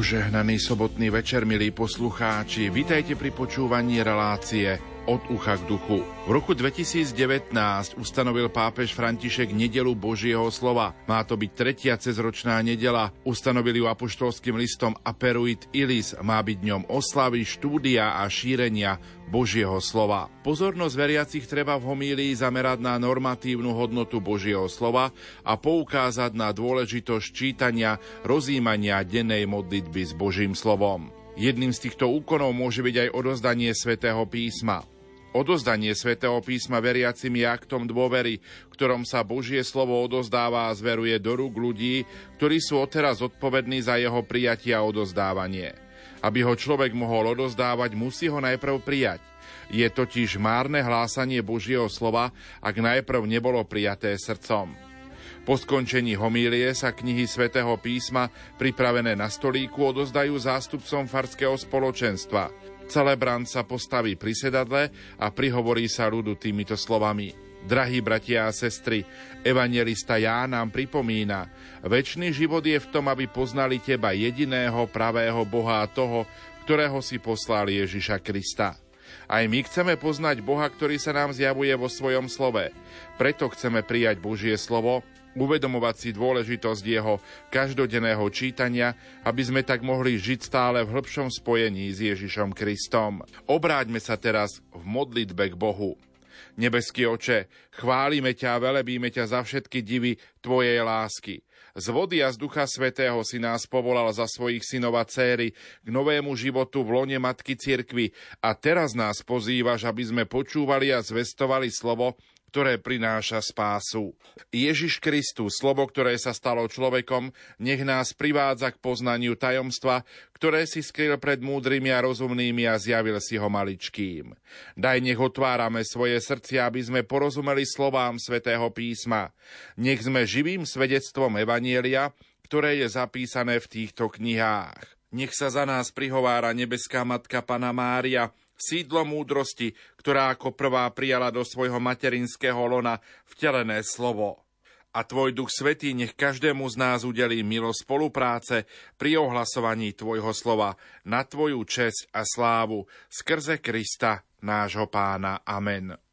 Požehnaný sobotný večer, milí poslucháči, vitajte pri počúvaní relácie od ucha k duchu. V roku 2019 ustanovil pápež František nedelu Božieho slova. Má to byť tretia cezročná nedela. Ustanovil ju apoštolským listom Aperuit Ilis. Má byť ňom oslavy, štúdia a šírenia Božieho slova. Pozornosť veriacich treba v homílii zamerať na normatívnu hodnotu Božieho slova a poukázať na dôležitosť čítania, rozímania dennej modlitby s Božím slovom. Jedným z týchto úkonov môže byť aj odozdanie svätého písma. Odozdanie svätého písma veriacim je aktom dôvery, ktorom sa Božie slovo odozdáva a zveruje do rúk ľudí, ktorí sú odteraz odpovední za jeho prijatie a odozdávanie. Aby ho človek mohol odozdávať, musí ho najprv prijať. Je totiž márne hlásanie Božieho slova, ak najprv nebolo prijaté srdcom. Po skončení homílie sa knihy svätého písma pripravené na stolíku odozdajú zástupcom farského spoločenstva – Celebrant sa postaví pri sedadle a prihovorí sa ľudu týmito slovami. Drahí bratia a sestry, evangelista Ján nám pripomína, väčší život je v tom, aby poznali teba jediného pravého Boha a toho, ktorého si poslal Ježiša Krista. Aj my chceme poznať Boha, ktorý sa nám zjavuje vo svojom slove. Preto chceme prijať Božie slovo, uvedomovať si dôležitosť jeho každodenného čítania, aby sme tak mohli žiť stále v hĺbšom spojení s Ježišom Kristom. Obráťme sa teraz v modlitbe k Bohu. Nebeský oče, chválime ťa a velebíme ťa za všetky divy Tvojej lásky. Z vody a z Ducha Svetého si nás povolal za svojich synov a céry k novému životu v lone Matky Cirkvy a teraz nás pozývaš, aby sme počúvali a zvestovali slovo, ktoré prináša spásu. Ježiš Kristus, slovo, ktoré sa stalo človekom, nech nás privádza k poznaniu tajomstva, ktoré si skryl pred múdrymi a rozumnými a zjavil si ho maličkým. Daj nech otvárame svoje srdcia, aby sme porozumeli slovám svätého písma. Nech sme živým svedectvom Evanielia, ktoré je zapísané v týchto knihách. Nech sa za nás prihovára nebeská matka Pana Mária, sídlo múdrosti, ktorá ako prvá prijala do svojho materinského lona vtelené slovo. A tvoj duch svetý nech každému z nás udelí milo spolupráce pri ohlasovaní tvojho slova na tvoju česť a slávu skrze Krista, nášho pána. Amen.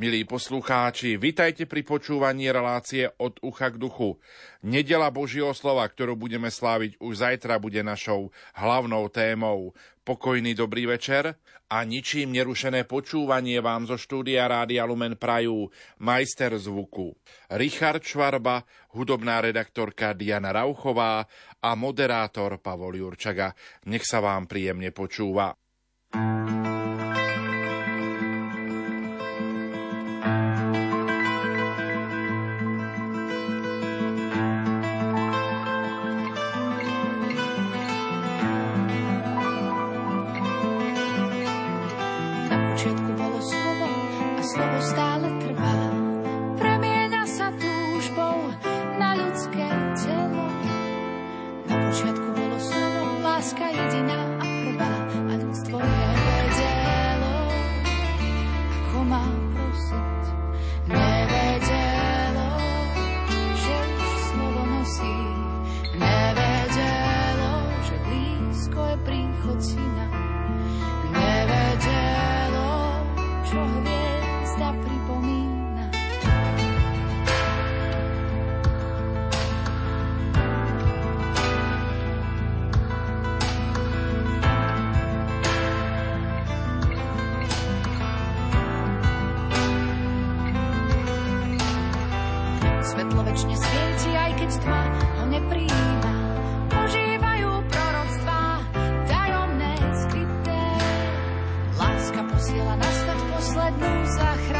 Milí poslucháči, vitajte pri počúvaní relácie od ucha k duchu. Nedela Božieho slova, ktorú budeme sláviť už zajtra, bude našou hlavnou témou. Pokojný dobrý večer a ničím nerušené počúvanie vám zo štúdia Rádia Lumen Prajú majster zvuku Richard Švarba, hudobná redaktorka Diana Rauchová a moderátor Pavol Jurčaga. Nech sa vám príjemne počúva. thank svedectva ho nepríjima. Užívajú proroctva tajomné, skryté. Láska posiela na svet poslednú záchranu.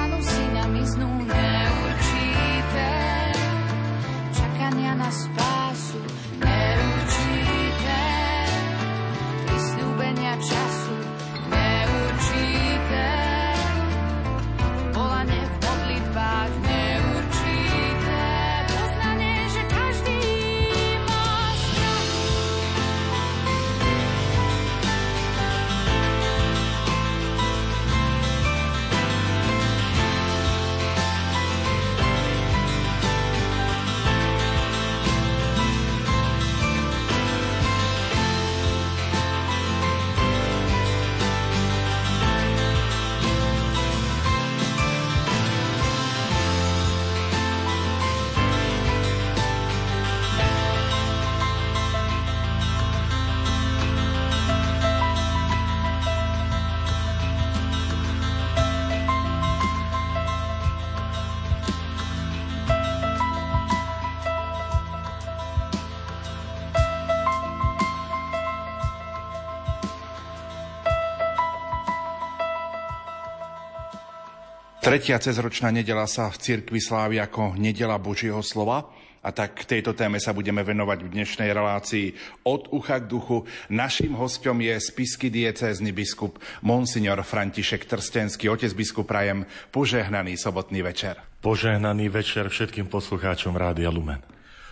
Tretia cezročná nedela sa v cirkvi slávi ako nedela Božieho slova. A tak k tejto téme sa budeme venovať v dnešnej relácii od ucha k duchu. Naším hostom je spisky diecézny biskup Monsignor František Trstenský. Otec biskup Prajem, požehnaný sobotný večer. Požehnaný večer všetkým poslucháčom Rádia Lumen.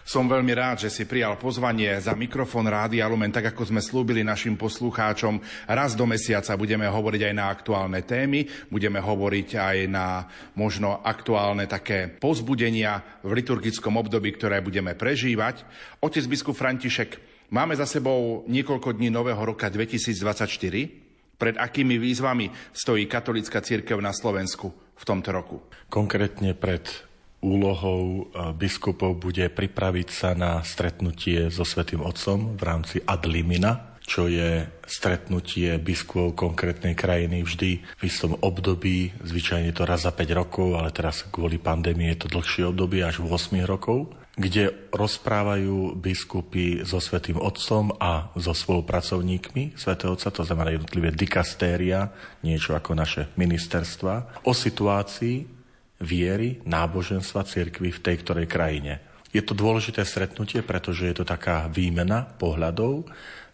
Som veľmi rád, že si prijal pozvanie za mikrofón Rádia Lumen, tak ako sme slúbili našim poslucháčom. Raz do mesiaca budeme hovoriť aj na aktuálne témy, budeme hovoriť aj na možno aktuálne také pozbudenia v liturgickom období, ktoré budeme prežívať. Otec biskup František, máme za sebou niekoľko dní nového roka 2024. Pred akými výzvami stojí katolická církev na Slovensku v tomto roku? Konkrétne pred úlohou e, biskupov bude pripraviť sa na stretnutie so Svetým Otcom v rámci Ad Limina, čo je stretnutie biskupov konkrétnej krajiny vždy v istom období, zvyčajne to raz za 5 rokov, ale teraz kvôli pandémii je to dlhšie obdobie, až 8 rokov, kde rozprávajú biskupy so Svetým Otcom a so spolupracovníkmi Svetého Otca, to znamená jednotlivé dikastéria, niečo ako naše ministerstva, o situácii viery, náboženstva cirkvy v tej ktorej krajine. Je to dôležité stretnutie, pretože je to taká výmena pohľadov.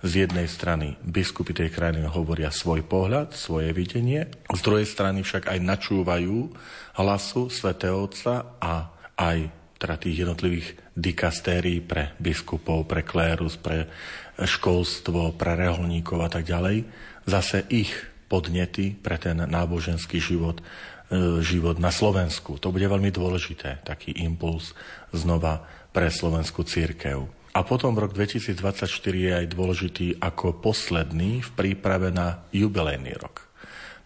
Z jednej strany biskupy tej krajiny hovoria svoj pohľad, svoje videnie, z druhej strany však aj načúvajú hlasu svätého Otca a aj teda tých jednotlivých dikastérií pre biskupov, pre klérus, pre školstvo, pre reholníkov a tak ďalej. Zase ich podnety pre ten náboženský život život na Slovensku. To bude veľmi dôležité, taký impuls znova pre slovenskú církev. A potom rok 2024 je aj dôležitý ako posledný v príprave na jubilejný rok.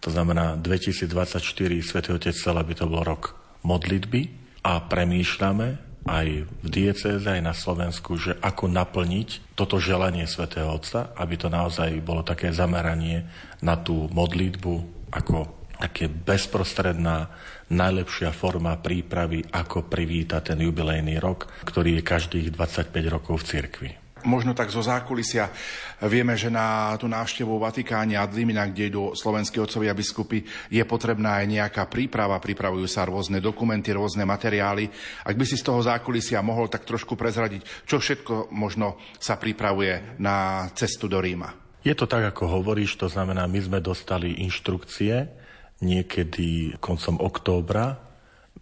To znamená 2024 Svetý Otec chcel, aby to bol rok modlitby a premýšľame aj v diecéze, aj na Slovensku, že ako naplniť toto želanie Svetého Otca, aby to naozaj bolo také zameranie na tú modlitbu ako také bezprostredná, najlepšia forma prípravy, ako privítať ten jubilejný rok, ktorý je každých 25 rokov v cirkvi. Možno tak zo zákulisia vieme, že na tú návštevu Vatikáne a Dlimina, kde idú slovenskí otcovia biskupy, je potrebná aj nejaká príprava, pripravujú sa rôzne dokumenty, rôzne materiály. Ak by si z toho zákulisia mohol tak trošku prezradiť, čo všetko možno sa pripravuje na cestu do Ríma. Je to tak, ako hovoríš, to znamená, my sme dostali inštrukcie, niekedy koncom októbra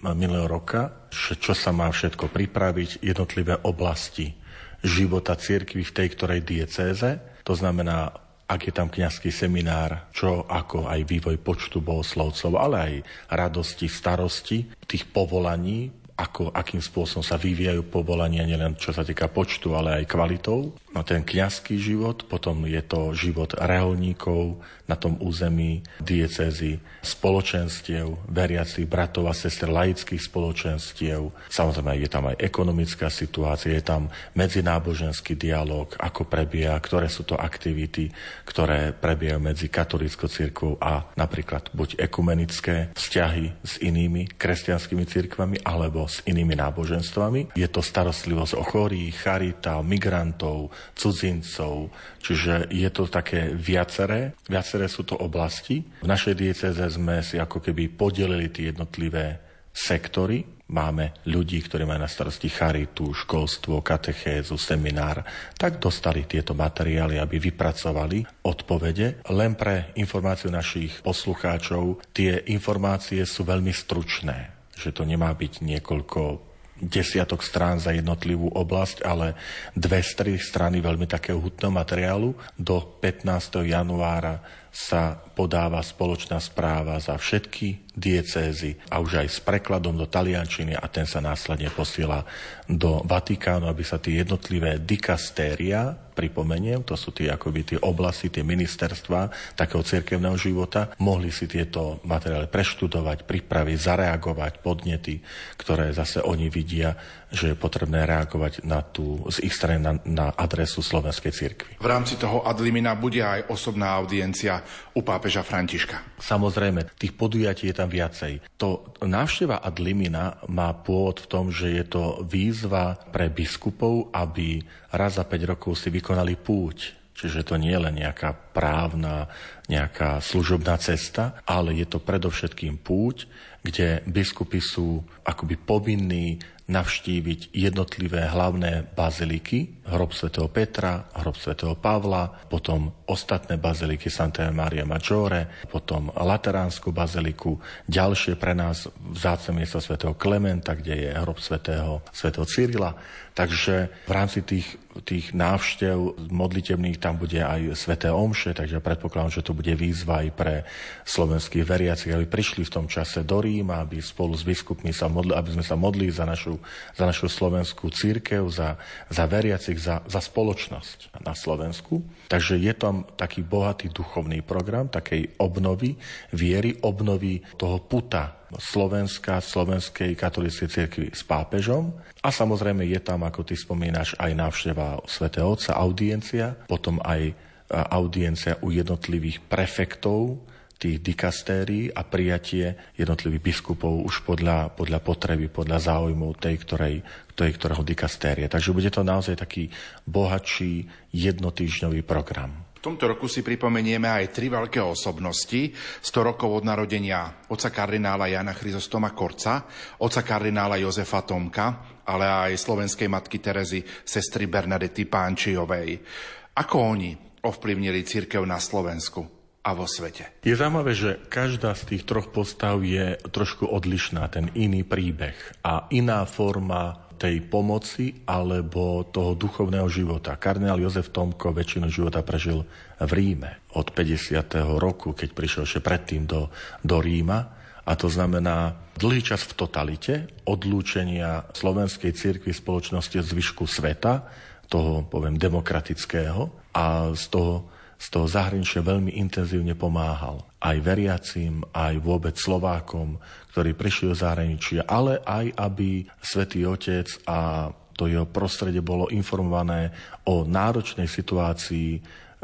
minulého roka, čo sa má všetko pripraviť, jednotlivé oblasti života cirkvi v tej ktorej diecéze. To znamená, ak je tam kňazský seminár, čo ako aj vývoj počtu bohoslovcov, ale aj radosti, starosti, tých povolaní, ako, akým spôsobom sa vyvíjajú povolania, nielen čo sa týka počtu, ale aj kvalitou. No ten kňazský život, potom je to život reholníkov na tom území diecezy, spoločenstiev, veriacich bratov a sester laických spoločenstiev. Samozrejme je tam aj ekonomická situácia, je tam medzináboženský dialog, ako prebieha, ktoré sú to aktivity, ktoré prebiehajú medzi katolickou cirkvou a napríklad buď ekumenické vzťahy s inými kresťanskými cirkvami alebo s inými náboženstvami. Je to starostlivosť o chorých, charita, migrantov, cudzincov, čiže je to také viaceré. Viaceré sú to oblasti. V našej dieceze sme si ako keby podelili tie jednotlivé sektory. Máme ľudí, ktorí majú na starosti charitu, školstvo, katechézu, seminár, tak dostali tieto materiály, aby vypracovali odpovede. Len pre informáciu našich poslucháčov, tie informácie sú veľmi stručné že to nemá byť niekoľko desiatok strán za jednotlivú oblasť, ale dve, tri strany veľmi takého hutného materiálu. Do 15. januára sa podáva spoločná správa za všetky diecézy a už aj s prekladom do taliančiny a ten sa následne posiela do Vatikánu, aby sa tie jednotlivé dikastéria pripomeniem, to sú tie akoby tie oblasti, tie ministerstva takého cirkevného života, mohli si tieto materiály preštudovať, pripraviť, zareagovať, podnety, ktoré zase oni vidia, že je potrebné reagovať na tú, z ich strany na, na adresu Slovenskej cirkvi. V rámci toho adlimina bude aj osobná audiencia u pápeža Františka. Samozrejme, tých podujatí je tam viacej. To návšteva adlimina má pôvod v tom, že je to výzva pre biskupov, aby raz za 5 rokov si vykonali púť. Čiže to nie je len nejaká právna, nejaká služobná cesta, ale je to predovšetkým púť, kde biskupy sú akoby povinní navštíviť jednotlivé hlavné baziliky, hrob svätého Petra, hrob svätého Pavla, potom ostatné baziliky Santa Maria Maggiore, potom Lateránsku baziliku, ďalšie pre nás vzácne miesto svätého Klementa, kde je hrob svätého, svätého Cyrila. Takže v rámci tých tých návštev modlitebných tam bude aj Sveté Omše, takže predpokladám, že to bude výzva aj pre slovenských veriacich, aby prišli v tom čase do Ríma, aby spolu s biskupmi sa modli, aby sme sa modlili za našu, za našu slovenskú církev, za, za veriacich, za, za spoločnosť na Slovensku. Takže je tam taký bohatý duchovný program, takej obnovy viery, obnovy toho puta Slovenska, slovenskej katolíckej cirkvi s pápežom. A samozrejme je tam, ako ty spomínaš, aj návšteva svätého Otca, audiencia, potom aj audiencia u jednotlivých prefektov tých dikastérií a prijatie jednotlivých biskupov už podľa, podľa potreby, podľa záujmov tej, ktorej, tej, ktorého dikastérie. Takže bude to naozaj taký bohatší jednotýždňový program tomto roku si pripomenieme aj tri veľké osobnosti. 100 rokov od narodenia oca kardinála Jana Chryzostoma Korca, oca kardinála Jozefa Tomka, ale aj slovenskej matky Terezy, sestry Bernadety Pánčijovej. Ako oni ovplyvnili církev na Slovensku? A vo svete. Je zaujímavé, že každá z tých troch postav je trošku odlišná, ten iný príbeh a iná forma tej pomoci alebo toho duchovného života. Kardinál Jozef Tomko väčšinu života prežil v Ríme od 50. roku, keď prišiel ešte predtým do, do Ríma. A to znamená dlhý čas v totalite, odlúčenia slovenskej cirkvi spoločnosti zvyšku sveta, toho, poviem, demokratického a z toho z toho zahraničia veľmi intenzívne pomáhal. Aj veriacim, aj vôbec Slovákom, ktorí prišli do zahraničia, ale aj aby Svetý Otec a to jeho prostredie bolo informované o náročnej situácii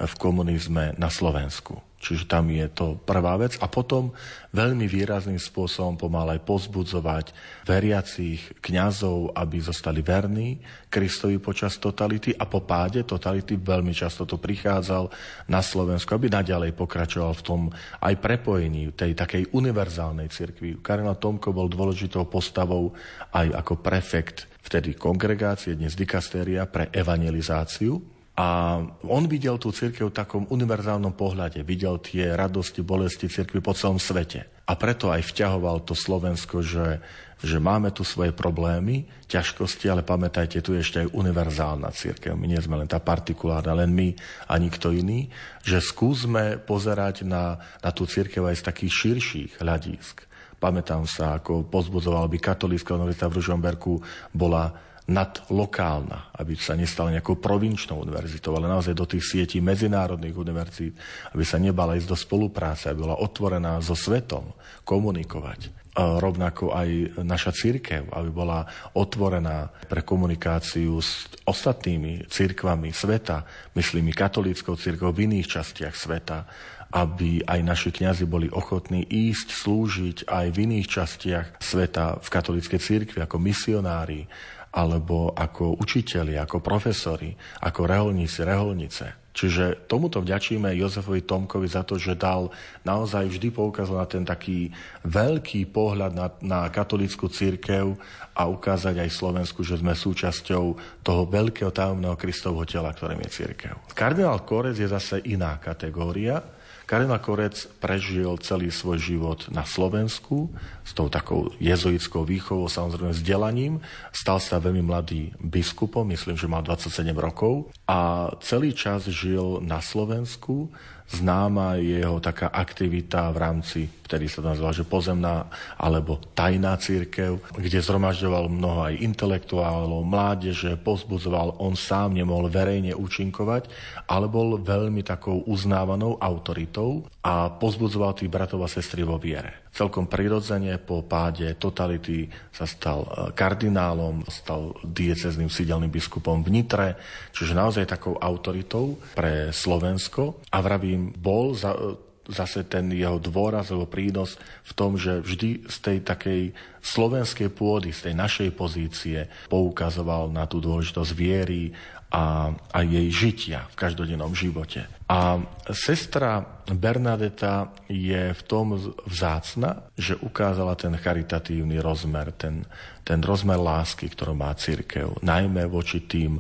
v komunizme na Slovensku. Čiže tam je to prvá vec. A potom veľmi výrazným spôsobom pomal aj pozbudzovať veriacich kňazov, aby zostali verní Kristovi počas totality a po páde totality veľmi často to prichádzal na Slovensku, aby naďalej pokračoval v tom aj prepojení tej takej univerzálnej cirkvi. Karina Tomko bol dôležitou postavou aj ako prefekt vtedy kongregácie, dnes dikastéria pre evangelizáciu a on videl tú církev v takom univerzálnom pohľade, videl tie radosti, bolesti církvy po celom svete. A preto aj vťahoval to Slovensko, že, že máme tu svoje problémy, ťažkosti, ale pamätajte, tu je ešte aj univerzálna církev. My nie sme len tá partikulárna, len my a nikto iný. Že skúsme pozerať na, na tú církev aj z takých širších hľadísk. Pamätám sa, ako pozbudzoval by katolícka univerzita v Ružomberku bola nadlokálna, aby sa nestala nejakou provinčnou univerzitou, ale naozaj do tých sietí medzinárodných univerzít, aby sa nebala ísť do spolupráce, aby bola otvorená so svetom, komunikovať. A rovnako aj naša církev, aby bola otvorená pre komunikáciu s ostatnými církvami sveta, myslím katolíckou církvou v iných častiach sveta, aby aj naši kňazi boli ochotní ísť slúžiť aj v iných častiach sveta v katolíckej církvi ako misionári, alebo ako učiteľi, ako profesori, ako reholníci, reholnice. Čiže tomuto vďačíme Jozefovi Tomkovi za to, že dal naozaj vždy poukázal na ten taký veľký pohľad na, na katolickú církev a ukázať aj Slovensku, že sme súčasťou toho veľkého tajomného Kristovho tela, ktorým je církev. Kardinál Korec je zase iná kategória, Kardinál Korec prežil celý svoj život na Slovensku s tou takou jezuitskou výchovou, samozrejme vzdelaním. Stal sa veľmi mladý biskupom, myslím, že mal 27 rokov a celý čas žil na Slovensku známa jeho taká aktivita v rámci, ktorý sa to nazval, že pozemná alebo tajná církev, kde zhromažďoval mnoho aj intelektuálov, mládeže, pozbudzoval, on sám nemohol verejne účinkovať, ale bol veľmi takou uznávanou autoritou a pozbudzoval tých bratov a sestry vo viere celkom prirodzene po páde totality sa stal e, kardinálom, stal diecezným sídelným biskupom v Nitre, čiže naozaj takou autoritou pre Slovensko. A vravím, bol za, e, zase ten jeho dôraz alebo prínos v tom, že vždy z tej takej slovenskej pôdy, z tej našej pozície poukazoval na tú dôležitosť viery a, a jej žitia v každodennom živote. A sestra Bernadeta je v tom vzácna, že ukázala ten charitatívny rozmer, ten, ten rozmer lásky, ktorú má církev, najmä voči tým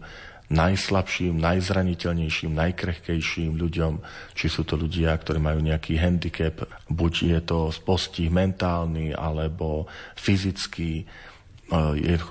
najslabším, najzraniteľnejším, najkrehkejším ľuďom, či sú to ľudia, ktorí majú nejaký handicap, buď je to postih mentálny alebo fyzický,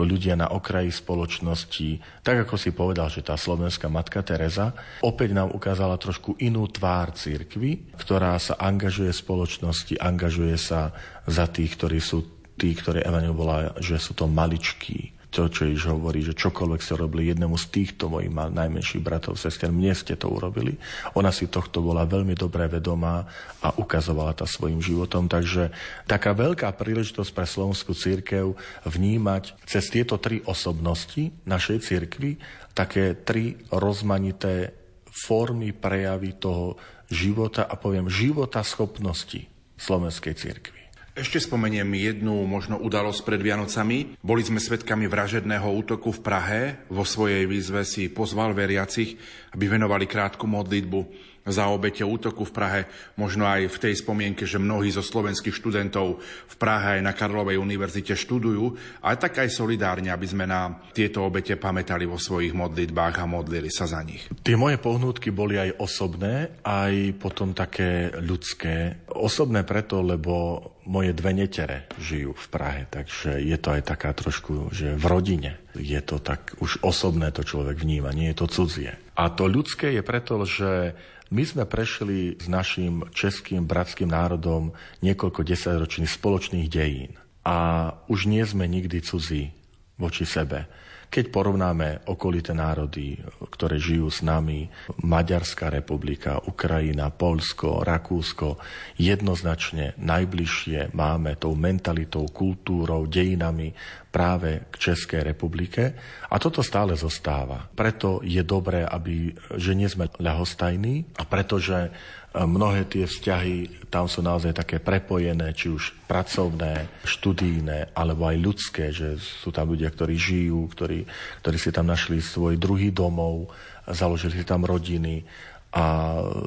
ľudia na okraji spoločnosti. Tak ako si povedal, že tá slovenská matka Teresa opäť nám ukázala trošku inú tvár církvy, ktorá sa angažuje v spoločnosti, angažuje sa za tých, ktorí sú tí, ktorí Evangelium volá, že sú to maličkí, to, čo Ježiš hovorí, že čokoľvek ste robili jednému z týchto mojich najmenších bratov, sestier, mne ste to urobili. Ona si tohto bola veľmi dobre vedomá a ukazovala to svojim životom. Takže taká veľká príležitosť pre Slovenskú církev vnímať cez tieto tri osobnosti našej církvy také tri rozmanité formy prejavy toho života a poviem života schopnosti slovenskej církvy. Ešte spomeniem jednu možno udalosť pred Vianocami. Boli sme svedkami vražedného útoku v Prahe. Vo svojej výzve si pozval veriacich, aby venovali krátku modlitbu za obete útoku v Prahe, možno aj v tej spomienke, že mnohí zo slovenských študentov v Prahe aj na Karlovej univerzite študujú, ale tak aj solidárne, aby sme na tieto obete pamätali vo svojich modlitbách a modlili sa za nich. Tie moje pohnútky boli aj osobné, aj potom také ľudské. Osobné preto, lebo moje dve netere žijú v Prahe, takže je to aj taká trošku, že v rodine je to tak už osobné to človek vníma, nie je to cudzie. A to ľudské je preto, že my sme prešli s našim českým bratským národom niekoľko desaťročných spoločných dejín. A už nie sme nikdy cudzí voči sebe. Keď porovnáme okolité národy, ktoré žijú s nami, Maďarská republika, Ukrajina, Polsko, Rakúsko, jednoznačne najbližšie máme tou mentalitou, kultúrou, dejinami práve k Českej republike a toto stále zostáva. Preto je dobré, aby, že nie sme ľahostajní a pretože Mnohé tie vzťahy tam sú naozaj také prepojené, či už pracovné, študijné, alebo aj ľudské, že sú tam ľudia, ktorí žijú, ktorí, ktorí si tam našli svoj druhý domov, založili si tam rodiny a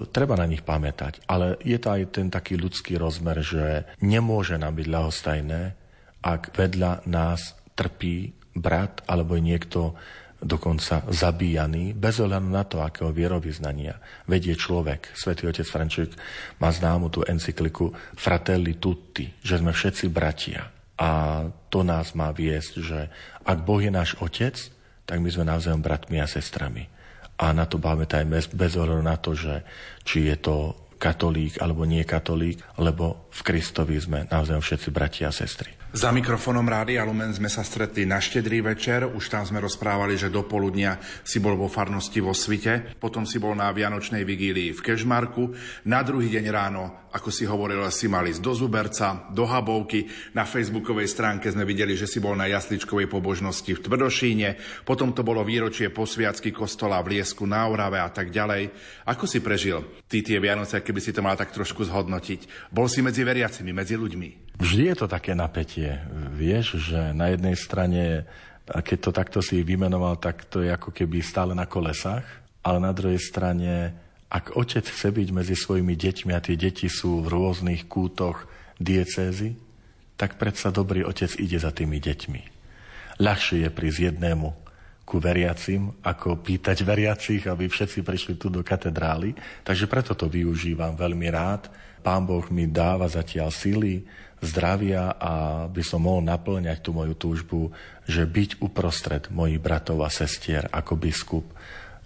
treba na nich pamätať. Ale je to aj ten taký ľudský rozmer, že nemôže nám byť ľahostajné, ak vedľa nás trpí brat alebo niekto, dokonca zabíjaný, bez ohľadu na to, akého vierovýznania vedie človek. Svetý otec Franček má známu tú encykliku Fratelli Tutti, že sme všetci bratia. A to nás má viesť, že ak Boh je náš otec, tak my sme navzájom bratmi a sestrami. A na to pamätajme bez ohľadu na to, že či je to katolík alebo nie katolík, lebo v Kristovi sme navzájom všetci bratia a sestry. Za mikrofonom Rádia Lumen sme sa stretli na štedrý večer. Už tam sme rozprávali, že do poludnia si bol vo farnosti vo Svite. Potom si bol na Vianočnej vigílii v Kežmarku. Na druhý deň ráno ako si hovoril, si mali ísť do Zuberca, do Habovky. Na facebookovej stránke sme videli, že si bol na jasličkovej pobožnosti v Tvrdošíne. Potom to bolo výročie posviacky kostola v Liesku na Orave a tak ďalej. Ako si prežil ty tie Vianoce, keby si to mal tak trošku zhodnotiť? Bol si medzi veriacimi, medzi ľuďmi? Vždy je to také napätie. Vieš, že na jednej strane, keď to takto si vymenoval, tak to je ako keby stále na kolesách, ale na druhej strane ak otec chce byť medzi svojimi deťmi a tie deti sú v rôznych kútoch diecézy, tak predsa dobrý otec ide za tými deťmi. Ľahšie je prísť jednému ku veriacim, ako pýtať veriacich, aby všetci prišli tu do katedrály. Takže preto to využívam veľmi rád. Pán Boh mi dáva zatiaľ sily, zdravia a by som mohol naplňať tú moju túžbu, že byť uprostred mojich bratov a sestier ako biskup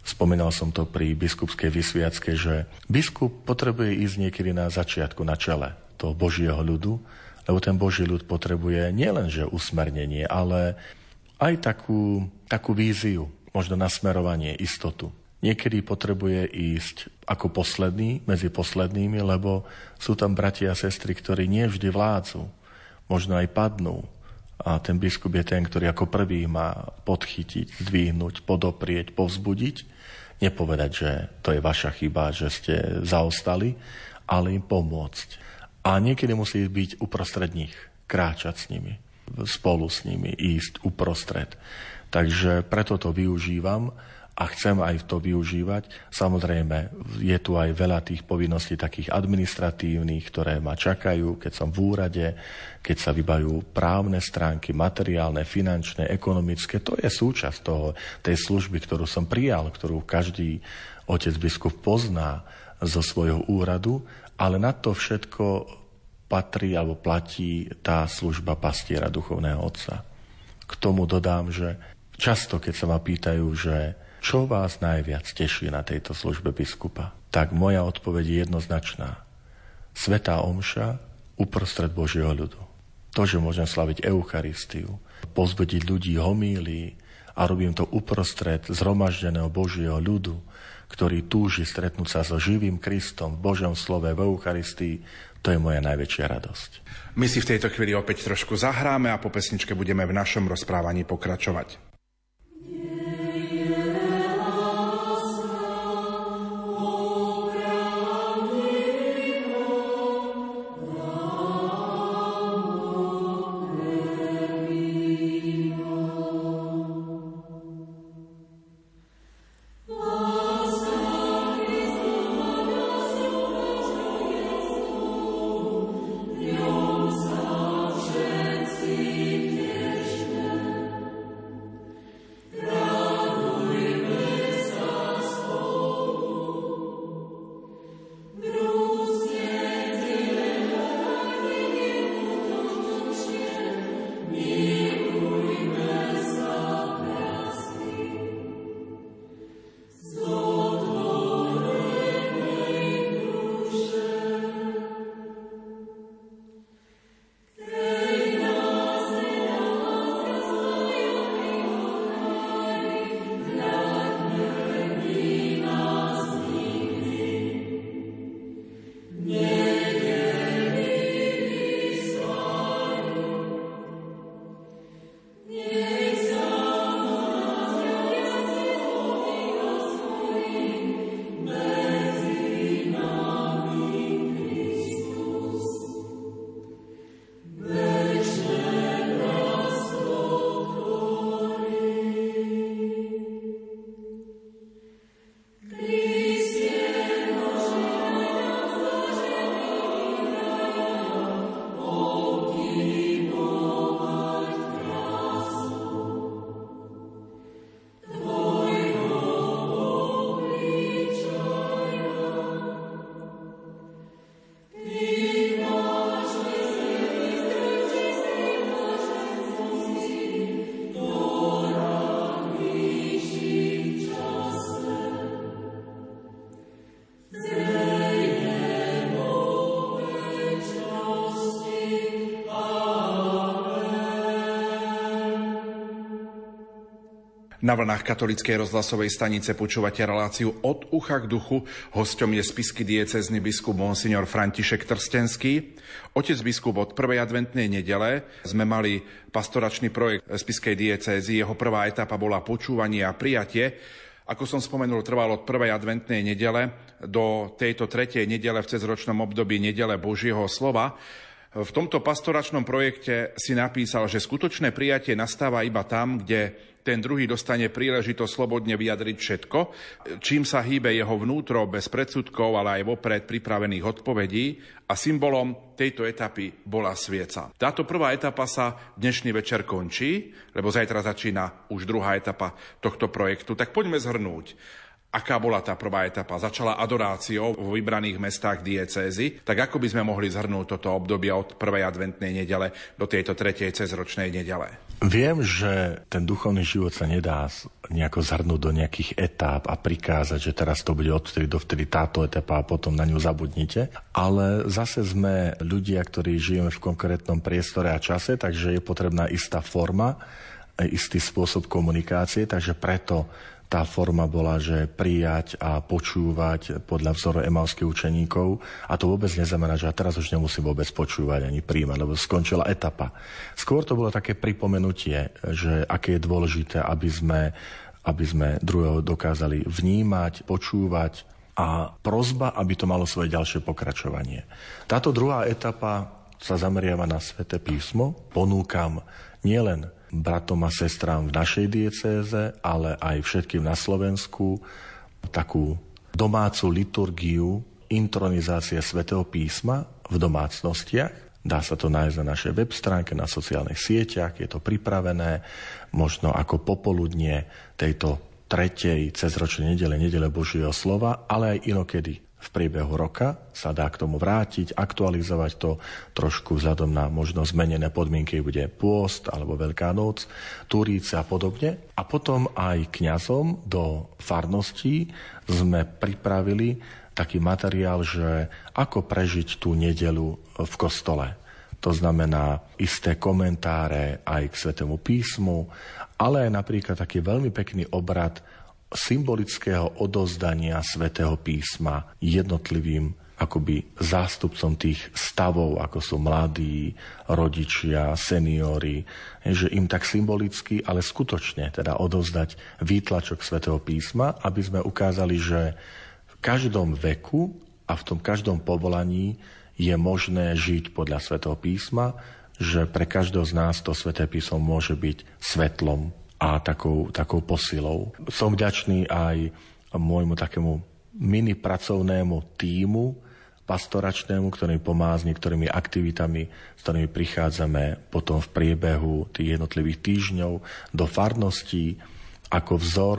Spomínal som to pri biskupskej vysviacke, že biskup potrebuje ísť niekedy na začiatku, na čele toho Božieho ľudu, lebo ten Boží ľud potrebuje nielenže usmernenie, ale aj takú, takú víziu, možno nasmerovanie, istotu. Niekedy potrebuje ísť ako posledný medzi poslednými, lebo sú tam bratia a sestry, ktorí nie vždy vládzu, možno aj padnú. A ten biskup je ten, ktorý ako prvý má podchytiť, zdvihnúť, podoprieť, povzbudiť nepovedať, že to je vaša chyba, že ste zaostali, ale im pomôcť. A niekedy musí byť uprostred nich, kráčať s nimi, spolu s nimi, ísť uprostred. Takže preto to využívam a chcem aj to využívať. Samozrejme, je tu aj veľa tých povinností takých administratívnych, ktoré ma čakajú, keď som v úrade, keď sa vybajú právne stránky, materiálne, finančné, ekonomické. To je súčasť toho, tej služby, ktorú som prijal, ktorú každý otec biskup pozná zo svojho úradu, ale na to všetko patrí alebo platí tá služba pastiera duchovného otca. K tomu dodám, že často, keď sa ma pýtajú, že čo vás najviac teší na tejto službe biskupa? Tak moja odpoveď je jednoznačná. Svetá omša uprostred Božieho ľudu. To, že môžem slaviť Eucharistiu, pozbudiť ľudí homílii a robím to uprostred zhromaždeného Božieho ľudu, ktorý túži stretnúť sa so živým Kristom v Božom slove v Eucharistii, to je moja najväčšia radosť. My si v tejto chvíli opäť trošku zahráme a po pesničke budeme v našom rozprávaní pokračovať. Na vlnách katolíckej rozhlasovej stanice počúvate reláciu od ucha k duchu. Hosťom je spisky diecezny biskup Monsignor František Trstenský. Otec biskup od prvej adventnej nedele sme mali pastoračný projekt spiskej diecézy. Jeho prvá etapa bola počúvanie a prijatie. Ako som spomenul, trval od prvej adventnej nedele do tejto tretej nedele v cezročnom období nedele Božieho slova. V tomto pastoračnom projekte si napísal, že skutočné prijatie nastáva iba tam, kde ten druhý dostane príležitosť slobodne vyjadriť všetko, čím sa hýbe jeho vnútro bez predsudkov, ale aj vopred pripravených odpovedí a symbolom tejto etapy bola svieca. Táto prvá etapa sa dnešný večer končí, lebo zajtra začína už druhá etapa tohto projektu. Tak poďme zhrnúť. Aká bola tá prvá etapa? Začala adoráciou vo vybraných mestách diecézy. Tak ako by sme mohli zhrnúť toto obdobie od prvej adventnej nedele do tejto tretej cezročnej nedele? Viem, že ten duchovný život sa nedá nejako zhrnúť do nejakých etáp a prikázať, že teraz to bude odvtedy dovtedy táto etapa a potom na ňu zabudnite. Ale zase sme ľudia, ktorí žijeme v konkrétnom priestore a čase, takže je potrebná istá forma, istý spôsob komunikácie, takže preto tá forma bola, že prijať a počúvať podľa vzoru emalských učeníkov. A to vôbec neznamená, že teraz už nemusím vôbec počúvať ani príjmať, lebo skončila etapa. Skôr to bolo také pripomenutie, že aké je dôležité, aby sme, aby sme druhého dokázali vnímať, počúvať a prozba, aby to malo svoje ďalšie pokračovanie. Táto druhá etapa sa zameriava na Svete písmo. Ponúkam nielen bratom a sestrám v našej diecéze, ale aj všetkým na Slovensku takú domácu liturgiu intronizácie Svetého písma v domácnostiach. Dá sa to nájsť na našej web stránke, na sociálnych sieťach, je to pripravené, možno ako popoludnie tejto tretej cezročnej nedele, nedele Božieho slova, ale aj inokedy v priebehu roka sa dá k tomu vrátiť, aktualizovať to trošku vzhľadom na možno zmenené podmienky, bude pôst alebo Veľká noc, Turíce a podobne. A potom aj kňazom do farností sme pripravili taký materiál, že ako prežiť tú nedelu v kostole. To znamená isté komentáre aj k Svetému písmu, ale aj napríklad taký veľmi pekný obrad symbolického odozdania svätého písma jednotlivým akoby zástupcom tých stavov, ako sú mladí, rodičia, seniori, že im tak symbolicky, ale skutočne teda odozdať výtlačok svätého písma, aby sme ukázali, že v každom veku a v tom každom povolaní je možné žiť podľa svätého písma, že pre každého z nás to sväté písmo môže byť svetlom a takou, takou posilou. Som vďačný aj môjmu takému mini pracovnému týmu, pastoračnému, ktorý pomáha s niektorými aktivitami, s ktorými prichádzame potom v priebehu tých jednotlivých týždňov do farností. Ako vzor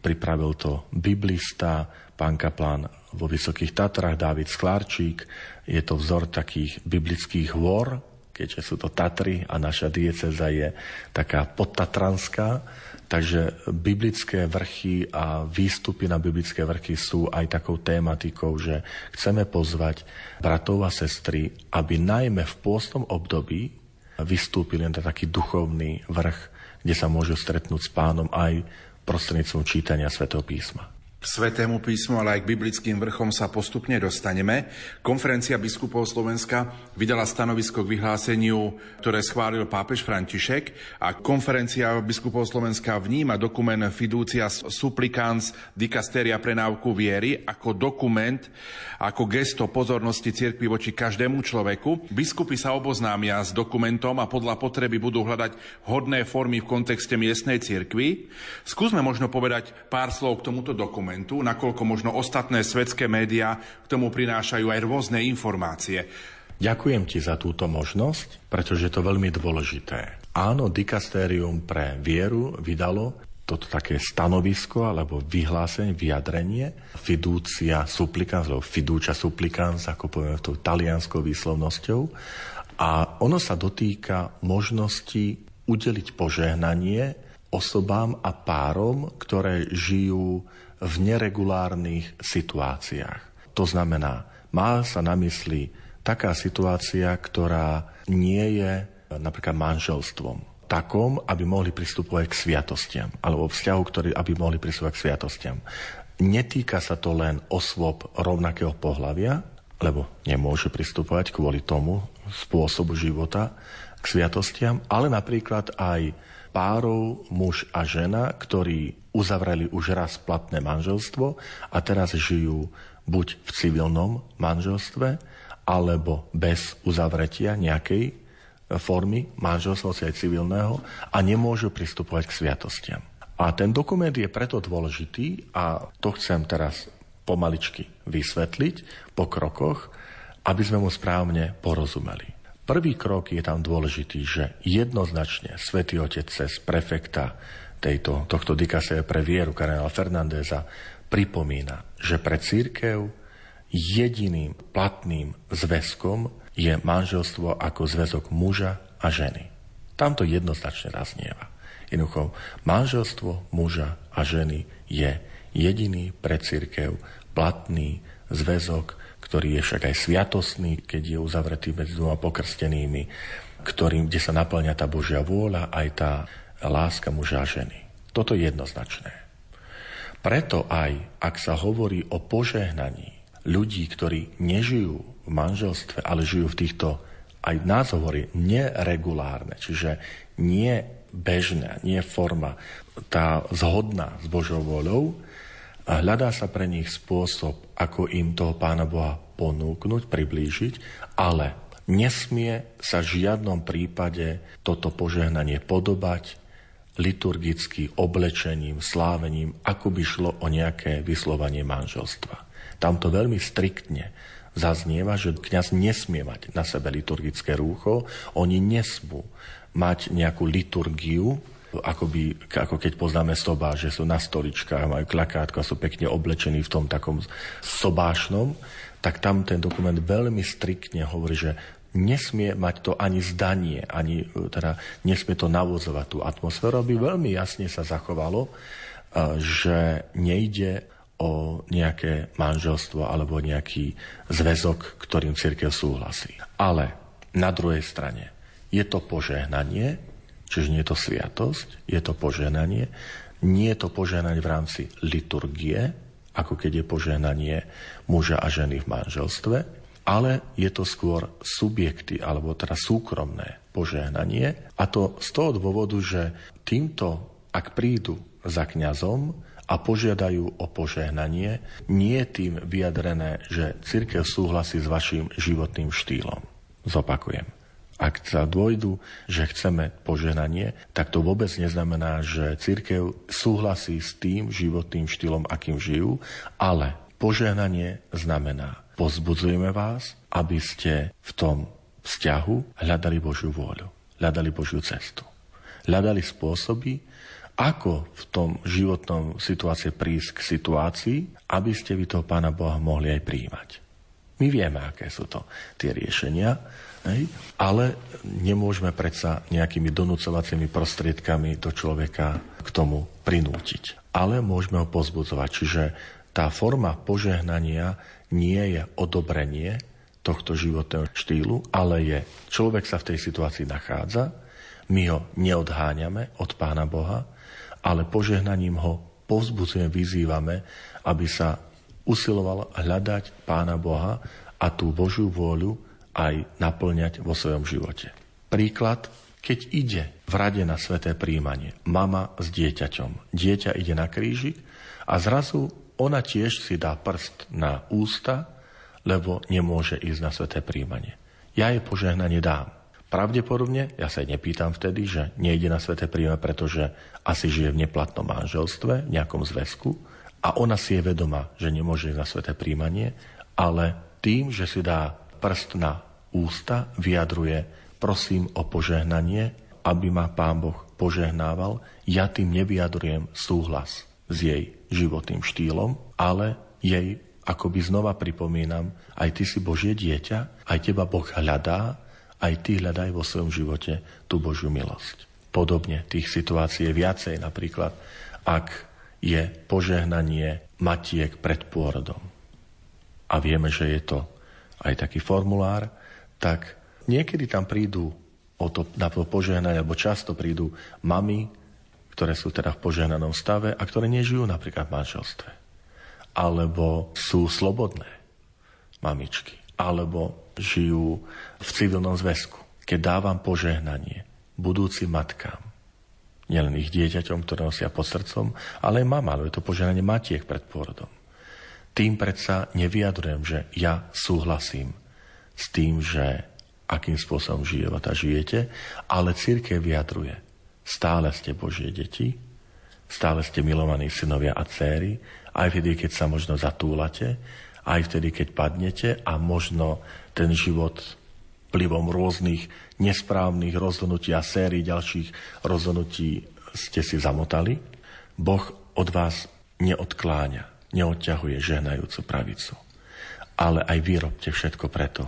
pripravil to biblista, pán kaplán vo Vysokých Tatrách, Dávid Sklárčík. Je to vzor takých biblických hôr, keďže sú to Tatry a naša dieceza je taká podtatranská, takže biblické vrchy a výstupy na biblické vrchy sú aj takou tématikou, že chceme pozvať bratov a sestry, aby najmä v pôstnom období vystúpili na taký duchovný vrch, kde sa môžu stretnúť s pánom aj prostredníctvom čítania svätého písma. Svetému písmu, ale aj k biblickým vrchom sa postupne dostaneme. Konferencia biskupov Slovenska vydala stanovisko k vyhláseniu, ktoré schválil pápež František a konferencia biskupov Slovenska vníma dokument Fiducia Supplicans Dicasteria pre náuku viery ako dokument, ako gesto pozornosti cirkvi voči každému človeku. Biskupy sa oboznámia s dokumentom a podľa potreby budú hľadať hodné formy v kontexte miestnej cirkvi. Skúsme možno povedať pár slov k tomuto dokumentu momentu, nakoľko možno ostatné svetské médiá k tomu prinášajú aj rôzne informácie. Ďakujem ti za túto možnosť, pretože je to veľmi dôležité. Áno, dikastérium pre vieru vydalo toto také stanovisko alebo vyhlásenie, vyjadrenie fiducia supplicans, alebo fiducia supplicans, ako povieme tou talianskou výslovnosťou. A ono sa dotýka možnosti udeliť požehnanie osobám a párom, ktoré žijú v neregulárnych situáciách. To znamená, má sa na mysli taká situácia, ktorá nie je napríklad manželstvom takom, aby mohli pristupovať k sviatostiam, alebo vzťahu, ktorý, aby mohli pristupovať k sviatostiam. Netýka sa to len osôb rovnakého pohľavia, lebo nemôže pristupovať kvôli tomu spôsobu života k sviatostiam, ale napríklad aj párov muž a žena, ktorí uzavreli už raz platné manželstvo a teraz žijú buď v civilnom manželstve, alebo bez uzavretia nejakej formy manželstva, aj civilného, a nemôžu pristupovať k sviatostiam. A ten dokument je preto dôležitý a to chcem teraz pomaličky vysvetliť po krokoch, aby sme mu správne porozumeli. Prvý krok je tam dôležitý, že jednoznačne Svetý Otec cez prefekta tejto, tohto dikase pre vieru kardinála Fernandeza pripomína, že pre církev jediným platným zväzkom je manželstvo ako zväzok muža a ženy. Tam to jednoznačne raznieva. Jednoducho, manželstvo muža a ženy je jediný pre církev platný zväzok, ktorý je však aj sviatostný, keď je uzavretý medzi dvoma pokrstenými, ktorým, kde sa naplňa tá Božia vôľa, aj tá láska muža a ženy. Toto je jednoznačné. Preto aj, ak sa hovorí o požehnaní ľudí, ktorí nežijú v manželstve, ale žijú v týchto, aj nás hovorí, neregulárne, čiže nie bežná, nie forma, tá zhodná s Božou voľou, A hľadá sa pre nich spôsob, ako im toho Pána Boha ponúknuť, priblížiť, ale nesmie sa v žiadnom prípade toto požehnanie podobať liturgicky oblečením, slávením, ako by šlo o nejaké vyslovanie manželstva. Tam to veľmi striktne zaznieva, že kňaz nesmie mať na sebe liturgické rúcho, oni nesmú mať nejakú liturgiu, ako, by, ako keď poznáme soba, že sú na stoličkách, majú klakátko a sú pekne oblečení v tom takom sobášnom, tak tam ten dokument veľmi striktne hovorí, že nesmie mať to ani zdanie, ani teda nesmie to navozovať tú atmosféru, aby veľmi jasne sa zachovalo, že nejde o nejaké manželstvo alebo nejaký zväzok, ktorým církev súhlasí. Ale na druhej strane je to požehnanie, Čiže nie je to sviatosť, je to poženanie. Nie je to poženanie v rámci liturgie, ako keď je poženanie muža a ženy v manželstve, ale je to skôr subjekty, alebo teda súkromné požehnanie. A to z toho dôvodu, že týmto, ak prídu za kňazom a požiadajú o požehnanie, nie je tým vyjadrené, že církev súhlasí s vašim životným štýlom. Zopakujem. Ak sa dôjdu, že chceme poženanie, tak to vôbec neznamená, že církev súhlasí s tým životným štýlom, akým žijú, ale poženanie znamená, pozbudzujeme vás, aby ste v tom vzťahu hľadali Božiu vôľu, hľadali Božiu cestu. Hľadali spôsoby, ako v tom životnom situácii prísť k situácii, aby ste vy toho Pána Boha mohli aj príjmať. My vieme, aké sú to tie riešenia, Hej? Ale nemôžeme predsa nejakými donúcovacími prostriedkami do človeka k tomu prinútiť. Ale môžeme ho pozbudzovať. Čiže tá forma požehnania nie je odobrenie tohto životného štýlu, ale je, človek sa v tej situácii nachádza, my ho neodháňame od Pána Boha, ale požehnaním ho povzbudzujeme, vyzývame, aby sa usiloval hľadať Pána Boha a tú Božiu vôľu aj naplňať vo svojom živote. Príklad, keď ide v rade na sveté príjmanie mama s dieťaťom, dieťa ide na krížik a zrazu ona tiež si dá prst na ústa, lebo nemôže ísť na sveté príjmanie. Ja jej požehnanie dám. Pravdepodobne, ja sa jej nepýtam vtedy, že nejde na sveté príjmanie, pretože asi žije v neplatnom manželstve, v nejakom zväzku a ona si je vedomá, že nemôže ísť na sveté príjmanie, ale tým, že si dá prst na ústa vyjadruje, prosím o požehnanie, aby ma Pán Boh požehnával. Ja tým nevyjadrujem súhlas s jej životným štýlom, ale jej akoby znova pripomínam, aj ty si Božie dieťa, aj teba Boh hľadá, aj ty hľadaj vo svojom živote tú Božiu milosť. Podobne tých situácií je viacej, napríklad ak je požehnanie matiek pred pôrodom. A vieme, že je to aj taký formulár, tak niekedy tam prídu o to, na to požehnanie, alebo často prídu mamy, ktoré sú teda v požehnanom stave a ktoré nežijú napríklad v manželstve. Alebo sú slobodné mamičky. Alebo žijú v civilnom zväzku. Keď dávam požehnanie budúcim matkám, nielen ich dieťaťom, ktoré nosia pod srdcom, ale aj mama, ale je to požehnanie matiek pred pôrodom. Tým predsa nevyjadrujem, že ja súhlasím s tým, že akým spôsobom života žijete, ale církev vyjadruje. Stále ste Božie deti, stále ste milovaní synovia a céry, aj vtedy, keď sa možno zatúlate, aj vtedy, keď padnete a možno ten život vplyvom rôznych nesprávnych rozhodnutí a sérií ďalších rozhodnutí ste si zamotali. Boh od vás neodkláňa neodťahuje žehnajúcu pravicu. Ale aj vy robte všetko preto,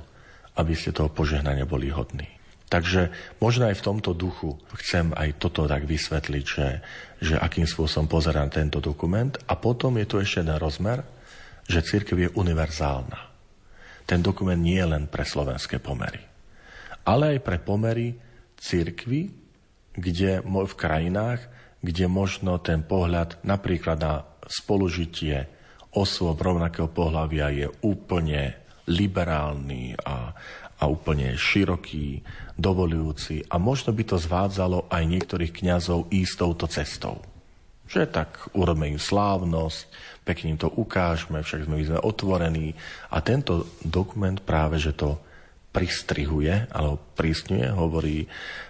aby ste toho požehnania boli hodní. Takže možno aj v tomto duchu chcem aj toto tak vysvetliť, že, že akým spôsobom pozerám tento dokument. A potom je tu ešte jeden rozmer, že církev je univerzálna. Ten dokument nie je len pre slovenské pomery, ale aj pre pomery církvy, kde v krajinách, kde možno ten pohľad napríklad na spolužitie osôb rovnakého pohľavia je úplne liberálny a, a úplne široký, dovolujúci a možno by to zvádzalo aj niektorých kňazov ísť touto cestou. Že tak urobme im slávnosť, pekne im to ukážeme, však sme, sme otvorení. A tento dokument práve, že to pristrihuje, alebo prísňuje, hovorí,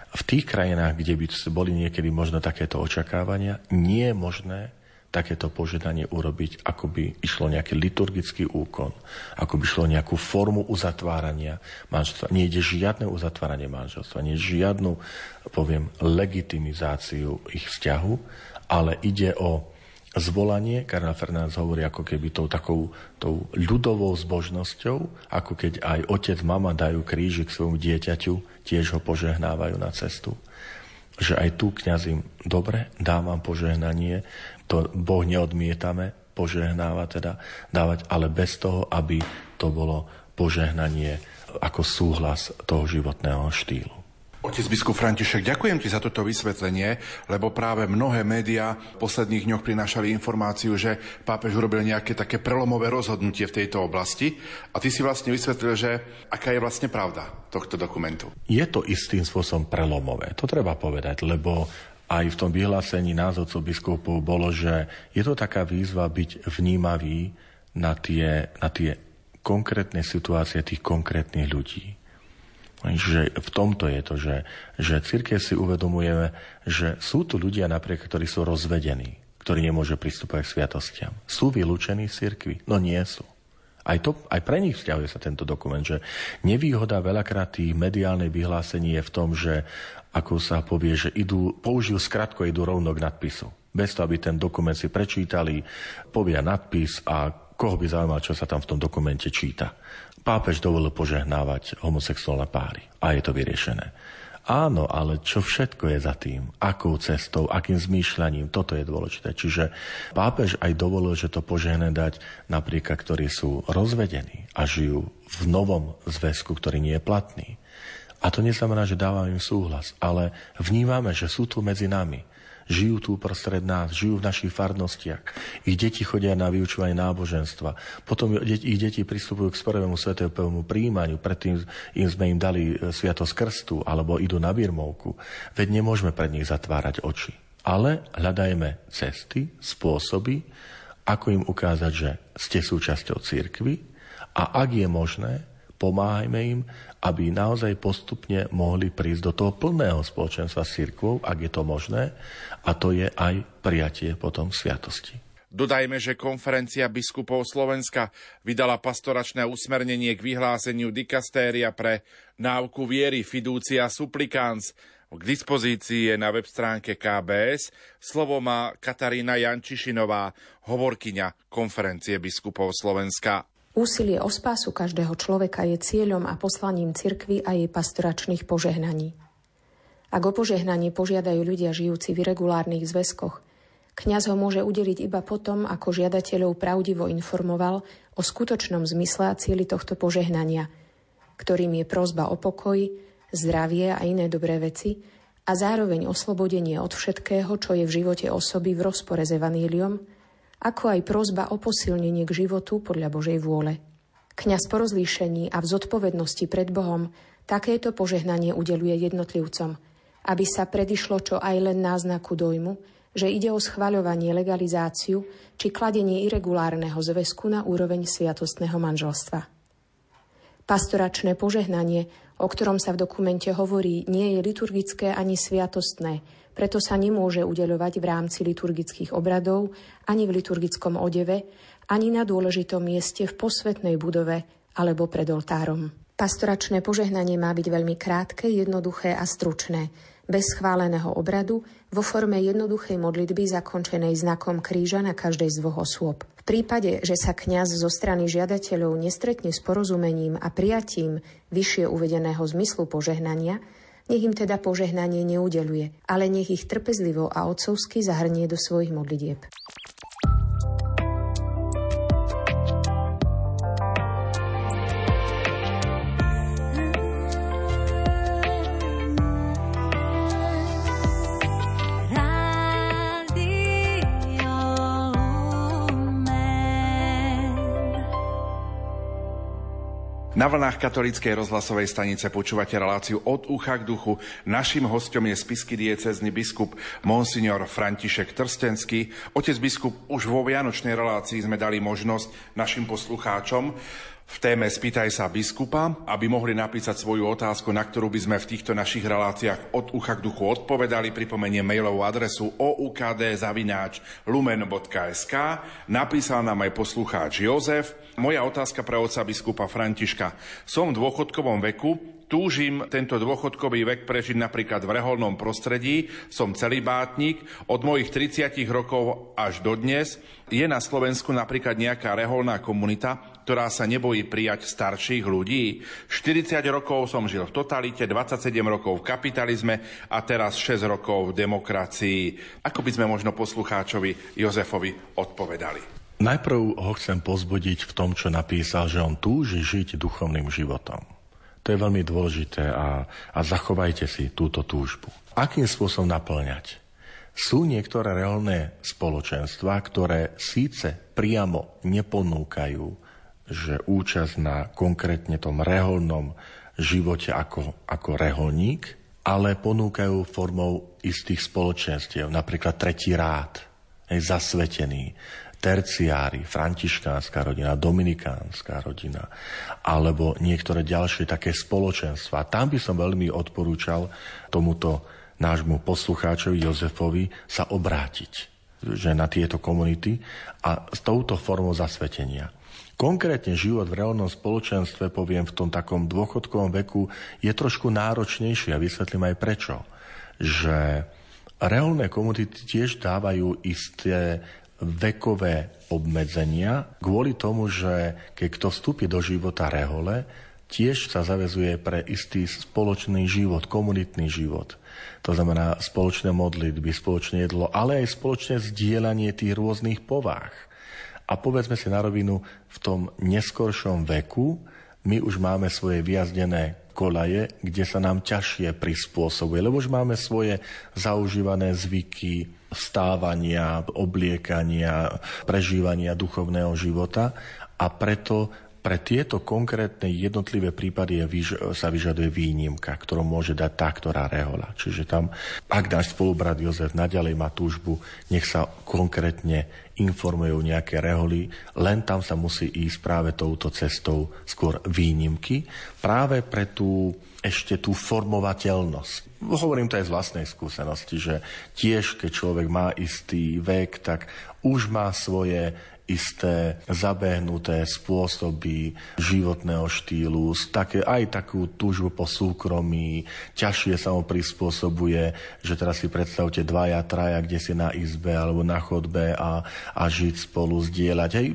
v tých krajinách, kde by boli niekedy možno takéto očakávania, nie je možné takéto požiadanie urobiť, ako by išlo nejaký liturgický úkon, ako by išlo nejakú formu uzatvárania manželstva. Nie ide žiadne uzatváranie manželstva, nie žiadnu, poviem, legitimizáciu ich vzťahu, ale ide o zvolanie, Karla Fernández hovorí ako keby tou takou tou ľudovou zbožnosťou, ako keď aj otec, mama dajú krížik svojmu dieťaťu, tiež ho požehnávajú na cestu že aj tu kňazím, dobre, dávam požehnanie, to Boh neodmietame, požehnáva teda dávať, ale bez toho, aby to bolo požehnanie ako súhlas toho životného štýlu. Otec biskup František, ďakujem ti za toto vysvetlenie, lebo práve mnohé médiá v posledných dňoch prinášali informáciu, že pápež urobil nejaké také prelomové rozhodnutie v tejto oblasti a ty si vlastne vysvetlil, že aká je vlastne pravda tohto dokumentu. Je to istým spôsobom prelomové, to treba povedať, lebo aj v tom vyhlásení názorcov biskupov bolo, že je to taká výzva byť vnímavý na tie, na tie konkrétne situácie tých konkrétnych ľudí. Že v tomto je to, že, že církev si uvedomujeme, že sú tu ľudia napriek, ktorí sú rozvedení, ktorí nemôžu pristúpať k sviatostiam. Sú vylúčení z cirkvi? No nie sú. Aj, to, aj pre nich vzťahuje sa tento dokument, že nevýhoda veľakrát tých mediálnych vyhlásení je v tom, že ako sa povie, že idú, použijú skratko, idú rovno k nadpisu. Bez toho, aby ten dokument si prečítali, povia nadpis a koho by zaujímalo, čo sa tam v tom dokumente číta pápež dovolil požehnávať homosexuálne páry. A je to vyriešené. Áno, ale čo všetko je za tým? Akou cestou, akým zmýšľaním? Toto je dôležité. Čiže pápež aj dovolil, že to požehne dať napríklad, ktorí sú rozvedení a žijú v novom zväzku, ktorý nie je platný. A to neznamená, že dávame im súhlas, ale vnímame, že sú tu medzi nami žijú tu prostred nás, žijú v našich farnostiach. Ich deti chodia na vyučovanie náboženstva. Potom ich deti pristupujú k prvému svetému príjmaniu, predtým im sme im dali e, sviatosť krstu alebo idú na birmovku. Veď nemôžeme pred nich zatvárať oči. Ale hľadajme cesty, spôsoby, ako im ukázať, že ste súčasťou církvy a ak je možné, pomáhajme im, aby naozaj postupne mohli prísť do toho plného spoločenstva s církvou, ak je to možné, a to je aj prijatie potom sviatosti. Dodajme, že konferencia biskupov Slovenska vydala pastoračné usmernenie k vyhláseniu dikastéria pre náuku viery Fiducia Supplicans. K dispozícii je na web stránke KBS. Slovo má Katarína Jančišinová, hovorkyňa konferencie biskupov Slovenska. Úsilie o spásu každého človeka je cieľom a poslaním cirkvy a jej pastoračných požehnaní. Ak o požehnanie požiadajú ľudia žijúci v irregulárnych zväzkoch, kňaz ho môže udeliť iba potom, ako žiadateľov pravdivo informoval o skutočnom zmysle a cieli tohto požehnania, ktorým je prozba o pokoj, zdravie a iné dobré veci a zároveň oslobodenie od všetkého, čo je v živote osoby v rozpore s evaníliom, ako aj prozba o posilnenie k životu podľa Božej vôle. Kňaz po rozlíšení a v zodpovednosti pred Bohom takéto požehnanie udeluje jednotlivcom, aby sa predišlo čo aj len náznaku dojmu, že ide o schvaľovanie, legalizáciu či kladenie irregulárneho zväzku na úroveň sviatostného manželstva. Pastoračné požehnanie, o ktorom sa v dokumente hovorí, nie je liturgické ani sviatostné, preto sa nemôže udeľovať v rámci liturgických obradov, ani v liturgickom odeve, ani na dôležitom mieste v posvetnej budove alebo pred oltárom. Pastoračné požehnanie má byť veľmi krátke, jednoduché a stručné, bez schváleného obradu, vo forme jednoduchej modlitby zakončenej znakom kríža na každej z dvoch osôb. V prípade, že sa kňaz zo strany žiadateľov nestretne s porozumením a prijatím vyššie uvedeného zmyslu požehnania, nech im teda požehnanie neudeluje, ale nech ich trpezlivo a otcovsky zahrnie do svojich modlitieb. Na vlnách katolíckej rozhlasovej stanice počúvate reláciu od ucha k duchu. Naším hostom je spisky diecezny biskup Monsignor František Trstenský. Otec biskup, už vo Vianočnej relácii sme dali možnosť našim poslucháčom v téme Spýtaj sa biskupa, aby mohli napísať svoju otázku, na ktorú by sme v týchto našich reláciách od ucha k duchu odpovedali. Pripomeniem mailovú adresu oukd.lumen.sk. Napísal nám aj poslucháč Jozef. Moja otázka pre otca biskupa Františka. Som v dôchodkovom veku, túžim tento dôchodkový vek prežiť napríklad v reholnom prostredí, som celý bátnik, od mojich 30 rokov až do dnes je na Slovensku napríklad nejaká reholná komunita, ktorá sa nebojí prijať starších ľudí. 40 rokov som žil v totalite, 27 rokov v kapitalizme a teraz 6 rokov v demokracii. Ako by sme možno poslucháčovi Jozefovi odpovedali? Najprv ho chcem pozbudiť v tom, čo napísal, že on túži žiť duchovným životom. To je veľmi dôležité a, a zachovajte si túto túžbu. Akým spôsobom naplňať? Sú niektoré reálne spoločenstva, ktoré síce priamo neponúkajú, že účasť na konkrétne tom reholnom živote ako, ako reholník, ale ponúkajú formou istých spoločenstiev, napríklad tretí rád, je zasvetený, terciári, františkánska rodina, dominikánska rodina, alebo niektoré ďalšie také spoločenstva. Tam by som veľmi odporúčal tomuto nášmu poslucháčovi Jozefovi sa obrátiť že na tieto komunity a s touto formou zasvetenia. Konkrétne život v reálnom spoločenstve, poviem, v tom takom dôchodkovom veku, je trošku náročnejší a vysvetlím aj prečo. Že reálne komunity tiež dávajú isté vekové obmedzenia kvôli tomu, že keď kto vstúpi do života rehole, tiež sa zavezuje pre istý spoločný život, komunitný život. To znamená spoločné modlitby, spoločné jedlo, ale aj spoločné zdieľanie tých rôznych povách. A povedzme si na rovinu, v tom neskoršom veku my už máme svoje vyjazdené kolaje, kde sa nám ťažšie prispôsobuje, lebo už máme svoje zaužívané zvyky, stávania, obliekania, prežívania duchovného života a preto pre tieto konkrétne jednotlivé prípady sa vyžaduje výnimka, ktorú môže dať tá, ktorá rehola. Čiže tam, ak náš spolubrat Jozef naďalej má túžbu, nech sa konkrétne informujú nejaké reholy, len tam sa musí ísť práve touto cestou skôr výnimky, práve pre tú ešte tú formovateľnosť. Hovorím to aj z vlastnej skúsenosti, že tiež keď človek má istý vek, tak už má svoje isté zabehnuté spôsoby životného štýlu, také, aj takú túžbu po súkromí, ťažšie sa mu prispôsobuje, že teraz si predstavte dvaja, traja, kde si na izbe alebo na chodbe a, a žiť spolu, zdieľať. Hej,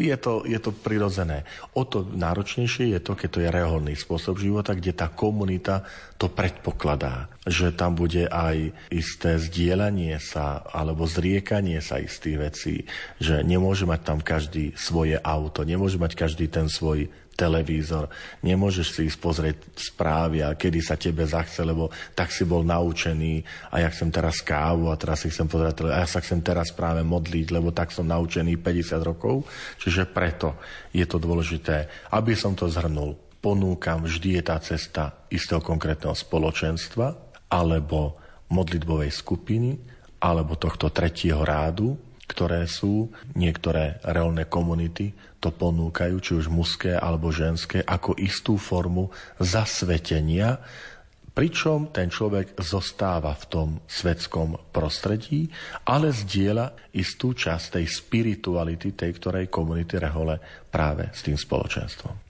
je, to, je to prirodzené. O to náročnejšie je to, keď to je reholný spôsob života, kde tá komunita to predpokladá, že tam bude aj isté zdieľanie sa alebo zriekanie sa istých vecí, že nemôže mať tam každý svoje auto, nemôže mať každý ten svoj televízor, nemôžeš si ísť pozrieť správy a kedy sa tebe zachce, lebo tak si bol naučený a ja chcem teraz kávu a teraz si chcem pozrieť, a ja sa chcem teraz práve modliť, lebo tak som naučený 50 rokov. Čiže preto je to dôležité, aby som to zhrnul ponúkam, vždy je tá cesta istého konkrétneho spoločenstva alebo modlitbovej skupiny alebo tohto tretieho rádu, ktoré sú, niektoré reálne komunity to ponúkajú, či už mužské alebo ženské, ako istú formu zasvetenia, pričom ten človek zostáva v tom svetskom prostredí, ale zdieľa istú časť tej spirituality tej ktorej komunity rehole práve s tým spoločenstvom.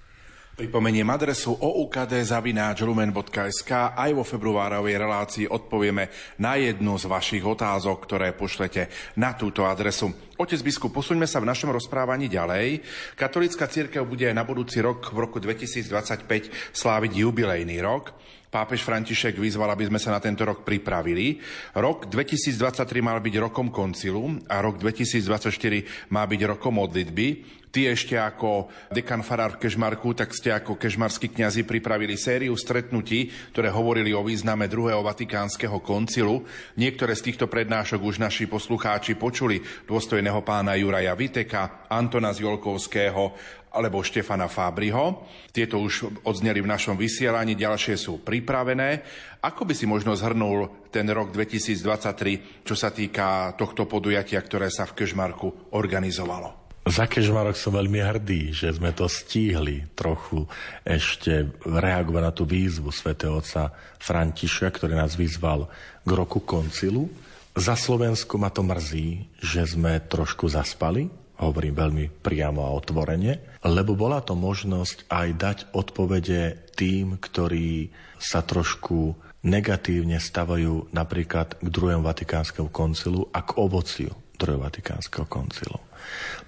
Pripomeniem adresu oukd.lumen.sk aj vo februárovej relácii odpovieme na jednu z vašich otázok, ktoré pošlete na túto adresu. Otec biskup, posuňme sa v našom rozprávaní ďalej. Katolícka církev bude na budúci rok v roku 2025 sláviť jubilejný rok. Pápež František vyzval, aby sme sa na tento rok pripravili. Rok 2023 mal byť rokom koncilu a rok 2024 má byť rokom modlitby. Ty ešte ako dekan farár v Kežmarku, tak ste ako kežmarskí kňazi pripravili sériu stretnutí, ktoré hovorili o význame druhého vatikánskeho koncilu. Niektoré z týchto prednášok už naši poslucháči počuli. Dôstojné pokojného pána Juraja Viteka, Antona Zjolkovského alebo Štefana Fábriho. Tieto už odzneli v našom vysielaní, ďalšie sú pripravené. Ako by si možno zhrnul ten rok 2023, čo sa týka tohto podujatia, ktoré sa v Kežmarku organizovalo? Za Kežmarok som veľmi hrdý, že sme to stihli trochu ešte reagovať na tú výzvu svätého otca Františa, ktorý nás vyzval k roku koncilu. Za Slovensku ma to mrzí, že sme trošku zaspali, hovorím veľmi priamo a otvorene, lebo bola to možnosť aj dať odpovede tým, ktorí sa trošku negatívne stavajú napríklad k druhému Vatikánskemu koncilu a k ovociu druhého Vatikánskeho koncilu.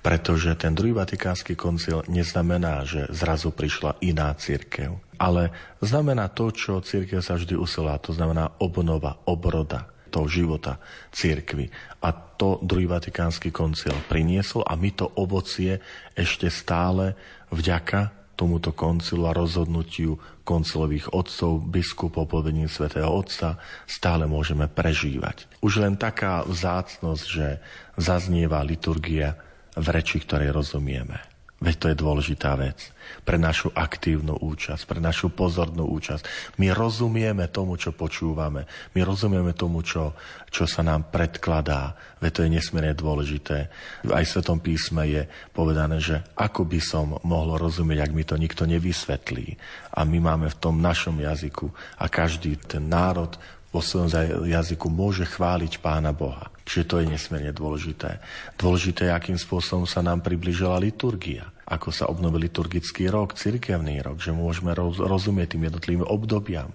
Pretože ten druhý vatikánsky koncil neznamená, že zrazu prišla iná církev, ale znamená to, čo církev sa vždy usilá, to znamená obnova, obroda toho života církvy. A to druhý vatikánsky koncil priniesol a my to ovocie ešte stále vďaka tomuto koncilu a rozhodnutiu koncilových otcov, biskupov pod vedením svätého Otca stále môžeme prežívať. Už len taká vzácnosť, že zaznieva liturgia v reči, ktorej rozumieme. Veď to je dôležitá vec pre našu aktívnu účasť, pre našu pozornú účasť. My rozumieme tomu, čo počúvame. My rozumieme tomu, čo, čo sa nám predkladá. Veď to je nesmierne dôležité. Aj v Svetom písme je povedané, že ako by som mohol rozumieť, ak mi to nikto nevysvetlí. A my máme v tom našom jazyku a každý ten národ vo svojom jazyku môže chváliť Pána Boha. Čiže to je nesmierne dôležité. Dôležité je, akým spôsobom sa nám približila liturgia ako sa obnovil liturgický rok, cirkevný rok, že môžeme rozumieť tým jednotlivým obdobiam.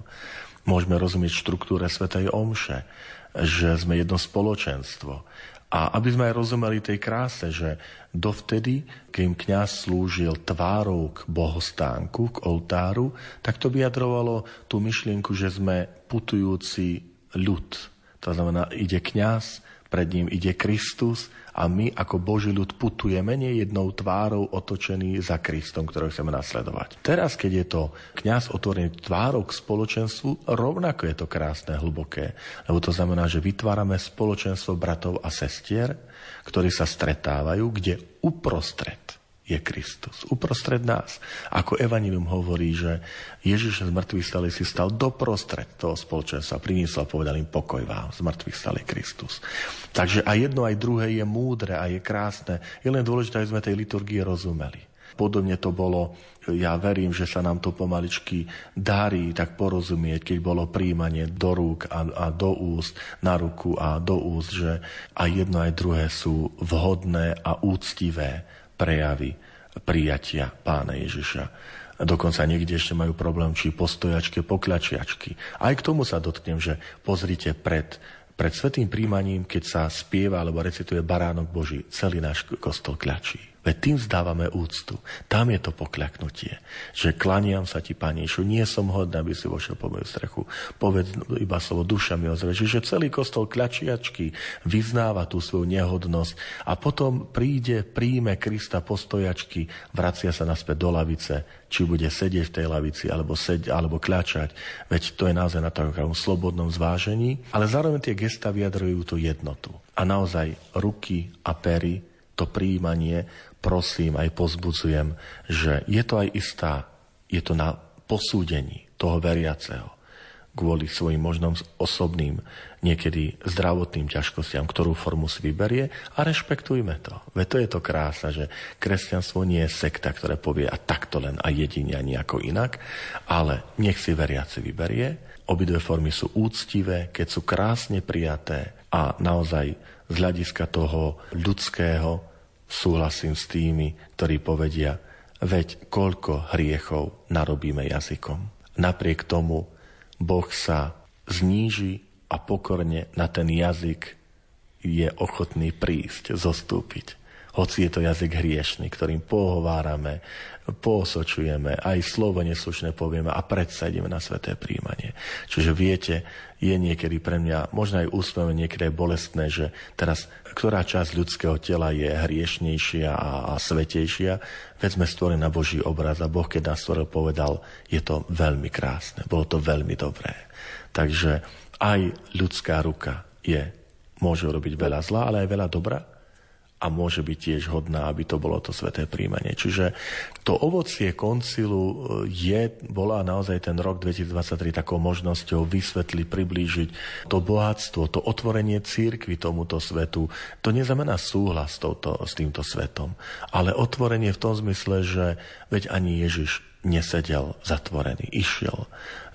Môžeme rozumieť štruktúre Svetej Omše, že sme jedno spoločenstvo. A aby sme aj rozumeli tej kráse, že dovtedy, kým kňaz slúžil tvárou k bohostánku, k oltáru, tak to vyjadrovalo tú myšlienku, že sme putujúci ľud. To znamená, ide kňaz, pred ním ide Kristus a my ako Boží ľud putujeme nie jednou tvárou otočený za Kristom, ktorého chceme nasledovať. Teraz, keď je to kňaz otvorený tvárou k spoločenstvu, rovnako je to krásne, hlboké, lebo to znamená, že vytvárame spoločenstvo bratov a sestier, ktorí sa stretávajú, kde uprostred je Kristus. Uprostred nás. Ako Evangelium hovorí, že Ježiš z mŕtvych stali si stal doprostred toho spoločenstva. Priniesol a povedal im pokoj vám. Z mŕtvych stali Kristus. Takže aj jedno, aj druhé je múdre a je krásne. Je len dôležité, aby sme tej liturgii rozumeli. Podobne to bolo, ja verím, že sa nám to pomaličky darí tak porozumieť, keď bolo príjmanie do rúk a, a do úst, na ruku a do úst, že aj jedno, aj druhé sú vhodné a úctivé prejavy prijatia pána Ježiša. Dokonca niekde ešte majú problém, či postojačky, pokľačiačky. Aj k tomu sa dotknem, že pozrite pred pred svetým príjmaním, keď sa spieva alebo recituje Baránok Boží, celý náš kostol kľačí. Veď tým vzdávame úctu. Tam je to pokľaknutie. Že klaniam sa ti, Ješu, nie som hodný, aby si vošiel po moju strechu. Povedz iba slovo duša mi ozve. Čiže celý kostol kľačiačky vyznáva tú svoju nehodnosť a potom príde, príjme Krista postojačky, vracia sa naspäť do lavice, či bude sedieť v tej lavici, alebo, sed, alebo kľačať. Veď to je naozaj na takom slobodnom zvážení, ale zároveň tie gesta vyjadrujú tú jednotu. A naozaj ruky a pery to príjmanie prosím, aj pozbudzujem, že je to aj istá, je to na posúdení toho veriaceho kvôli svojim možnom osobným, niekedy zdravotným ťažkostiam, ktorú formu si vyberie a rešpektujme to. Veď to je to krása, že kresťanstvo nie je sekta, ktoré povie a takto len a jedine a nejako inak, ale nech si veriaci vyberie. Obidve formy sú úctivé, keď sú krásne prijaté a naozaj z hľadiska toho ľudského Súhlasím s tými, ktorí povedia, veď koľko hriechov narobíme jazykom. Napriek tomu Boh sa zníži a pokorne na ten jazyk je ochotný prísť, zostúpiť hoci je to jazyk hriešný, ktorým pohovárame, poosočujeme, aj slovo neslušné povieme a predsa ideme na sveté príjmanie. Čiže viete, je niekedy pre mňa, možno aj úsmev, niekedy bolestné, že teraz ktorá časť ľudského tela je hriešnejšia a, a svetejšia, veď sme stvorení na Boží obraz a Boh, keď nás stvoril, povedal, je to veľmi krásne, bolo to veľmi dobré. Takže aj ľudská ruka je, môže robiť veľa zla, ale aj veľa dobra a môže byť tiež hodná, aby to bolo to sveté príjmanie. Čiže to ovocie koncilu e, je, bola naozaj ten rok 2023 takou možnosťou vysvetliť, priblížiť to bohatstvo, to otvorenie církvy tomuto svetu. To neznamená súhlas s, touto, s týmto svetom, ale otvorenie v tom zmysle, že veď ani Ježiš nesedel zatvorený, išiel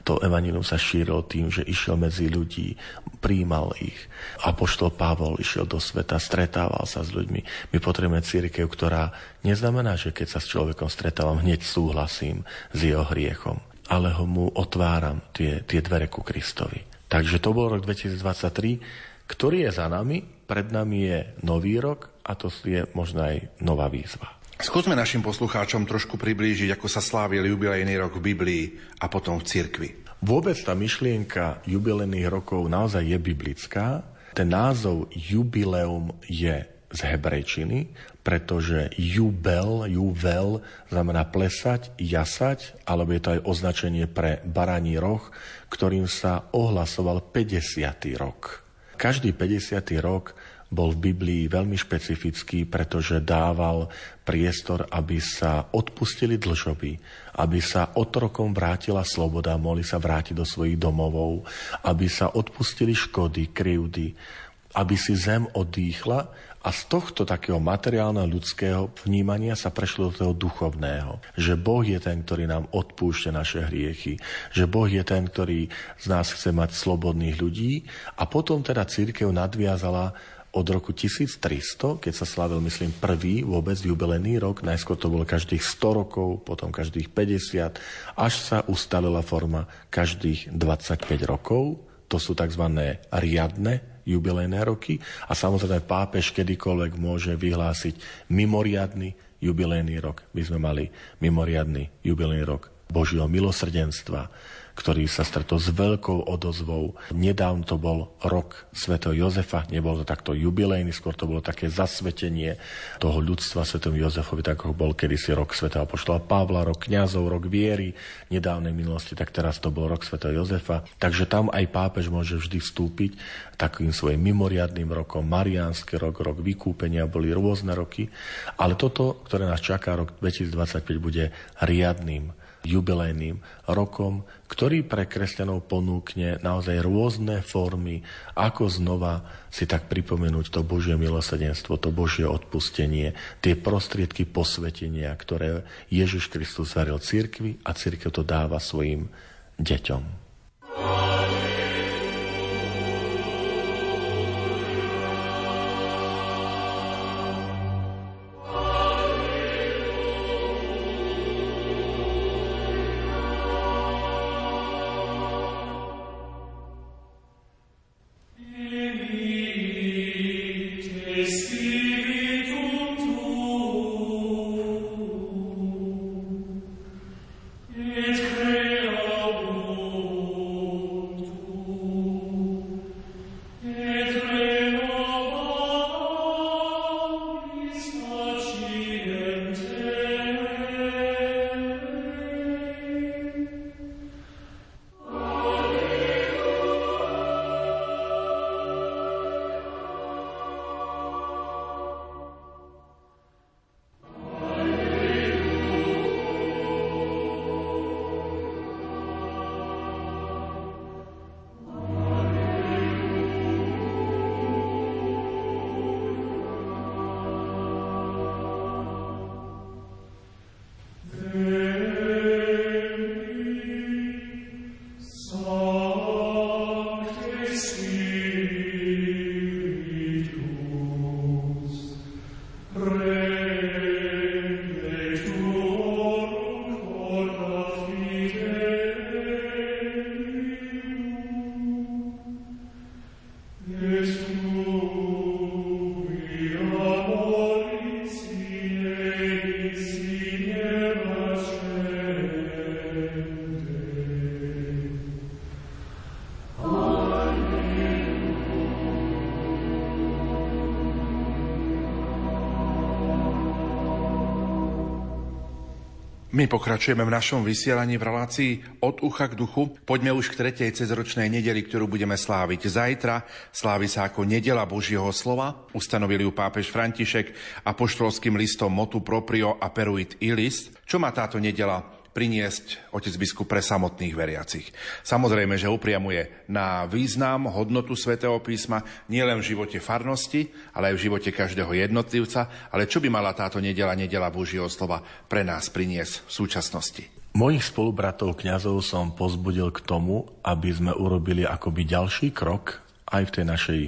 to evanilium sa šírilo tým, že išiel medzi ľudí, príjmal ich. Apoštol Pavol išiel do sveta, stretával sa s ľuďmi. My potrebujeme církev, ktorá neznamená, že keď sa s človekom stretávam, hneď súhlasím s jeho hriechom, ale ho mu otváram tie, tie dvere ku Kristovi. Takže to bol rok 2023, ktorý je za nami, pred nami je nový rok a to je možno aj nová výzva. Skúsme našim poslucháčom trošku priblížiť, ako sa slávil jubilejný rok v Biblii a potom v cirkvi. Vôbec tá myšlienka jubilejných rokov naozaj je biblická. Ten názov jubileum je z hebrejčiny, pretože jubel, juvel znamená plesať, jasať, alebo je to aj označenie pre baraní roh, ktorým sa ohlasoval 50. rok. Každý 50. rok bol v Biblii veľmi špecifický, pretože dával priestor, aby sa odpustili dlžoby, aby sa otrokom vrátila sloboda, mohli sa vrátiť do svojich domovov, aby sa odpustili škody, krivdy, aby si zem odýchla a z tohto takého materiálneho ľudského vnímania sa prešlo do toho duchovného. Že Boh je ten, ktorý nám odpúšťa naše hriechy. Že Boh je ten, ktorý z nás chce mať slobodných ľudí. A potom teda církev nadviazala od roku 1300, keď sa slavil, myslím, prvý vôbec jubilejný rok, najskôr to bolo každých 100 rokov, potom každých 50, až sa ustalila forma každých 25 rokov. To sú tzv. riadne jubilejné roky a samozrejme pápež kedykoľvek môže vyhlásiť mimoriadny jubilejný rok. My sme mali mimoriadny jubilejný rok Božieho milosrdenstva, ktorý sa stretol s veľkou odozvou. Nedávno to bol rok svätého Jozefa, nebol to takto jubilejný, skôr to bolo také zasvetenie toho ľudstva svetom Jozefovi, tak ako bol kedysi rok svätého poštola Pavla, rok kňazov, rok viery, nedávnej minulosti, tak teraz to bol rok svätého Jozefa. Takže tam aj pápež môže vždy vstúpiť takým svojim mimoriadným rokom, mariánsky rok, rok vykúpenia, boli rôzne roky, ale toto, ktoré nás čaká, rok 2025, bude riadným jubilejným rokom, ktorý pre kresťanov ponúkne naozaj rôzne formy, ako znova si tak pripomenúť to Božie milosedenstvo, to Božie odpustenie, tie prostriedky posvetenia, ktoré Ježiš Kristus varil cirkvi a cirkev to dáva svojim deťom. Pokračujeme v našom vysielaní v relácii od ucha k duchu. Poďme už k tretej cezročnej nedeli, ktorú budeme sláviť zajtra. Slávi sa ako nedela Božieho slova. Ustanovili ju pápež František a poštolským listom Motu Proprio a Peruit Ilis. Čo má táto nedela priniesť otec biskup pre samotných veriacich. Samozrejme, že upriamuje na význam, hodnotu svätého písma nielen v živote farnosti, ale aj v živote každého jednotlivca. Ale čo by mala táto nedela, nedela Božieho slova pre nás priniesť v súčasnosti? Mojich spolubratov kňazov som pozbudil k tomu, aby sme urobili akoby ďalší krok aj v tej našej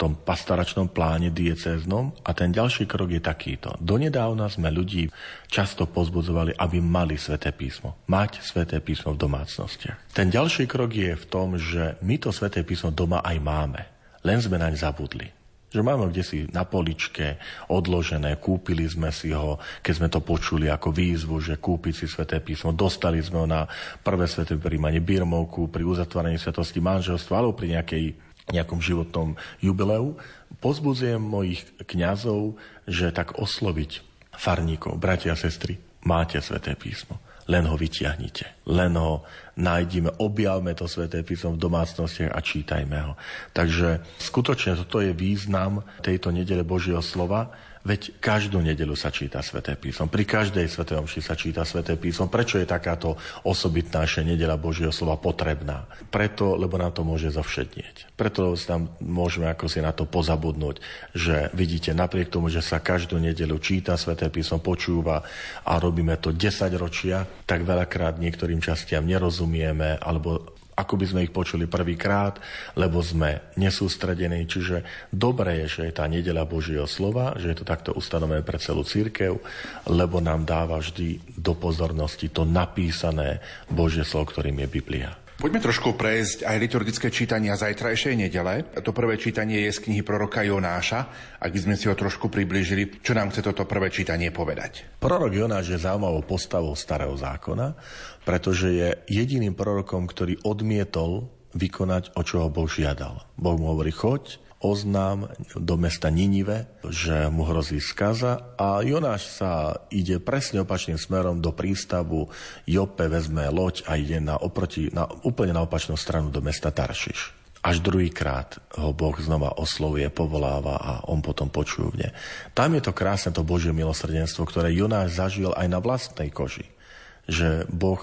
tom pastoračnom pláne diecéznom a ten ďalší krok je takýto. Donedávna sme ľudí často pozbudzovali, aby mali sveté písmo. Mať sveté písmo v domácnostiach. Ten ďalší krok je v tom, že my to sveté písmo doma aj máme. Len sme naň zabudli. Že máme kde si na poličke odložené, kúpili sme si ho, keď sme to počuli ako výzvu, že kúpiť si sveté písmo. Dostali sme ho na prvé sveté príjmanie birmovku, pri uzatváraní svetosti manželstva alebo pri nejakej nejakom životnom jubileu, pozbudzujem mojich kňazov, že tak osloviť farníkov, bratia a sestry, máte sveté písmo. Len ho vytiahnite. Len ho nájdime, objavme to sveté písmo v domácnostiach a čítajme ho. Takže skutočne toto je význam tejto nedele Božieho slova, Veď každú nedelu sa číta Sveté písmo. Pri každej Svetej Omši sa číta Sveté písmo. Prečo je takáto osobitná nedela Božieho slova potrebná? Preto, lebo nám to môže zovšednieť. Preto tam môžeme ako si na to pozabudnúť, že vidíte, napriek tomu, že sa každú nedelu číta Sveté písmo, počúva a robíme to 10 ročia, tak veľakrát niektorým častiam nerozumieme alebo ako by sme ich počuli prvýkrát, lebo sme nesústredení. Čiže dobré je, že je tá nedela Božieho slova, že je to takto ustanovené pre celú církev, lebo nám dáva vždy do pozornosti to napísané Božie slovo, ktorým je Biblia. Poďme trošku prejsť aj liturgické čítania zajtrajšej nedele. To prvé čítanie je z knihy proroka Jonáša. Ak by sme si ho trošku priblížili, čo nám chce toto prvé čítanie povedať? Prorok Jonáš je zaujímavou postavou starého zákona, pretože je jediným prorokom, ktorý odmietol vykonať, o čo ho Boh žiadal. Boh mu hovorí, choď, oznám do mesta Ninive, že mu hrozí skaza a Jonáš sa ide presne opačným smerom do prístavu Jope, vezme loď a ide na, oproti, na, úplne na opačnú stranu do mesta Taršiš. Až druhýkrát ho Boh znova oslovuje, povoláva a on potom počúvne. Tam je to krásne, to Božie milosrdenstvo, ktoré Jonáš zažil aj na vlastnej koži. Že Boh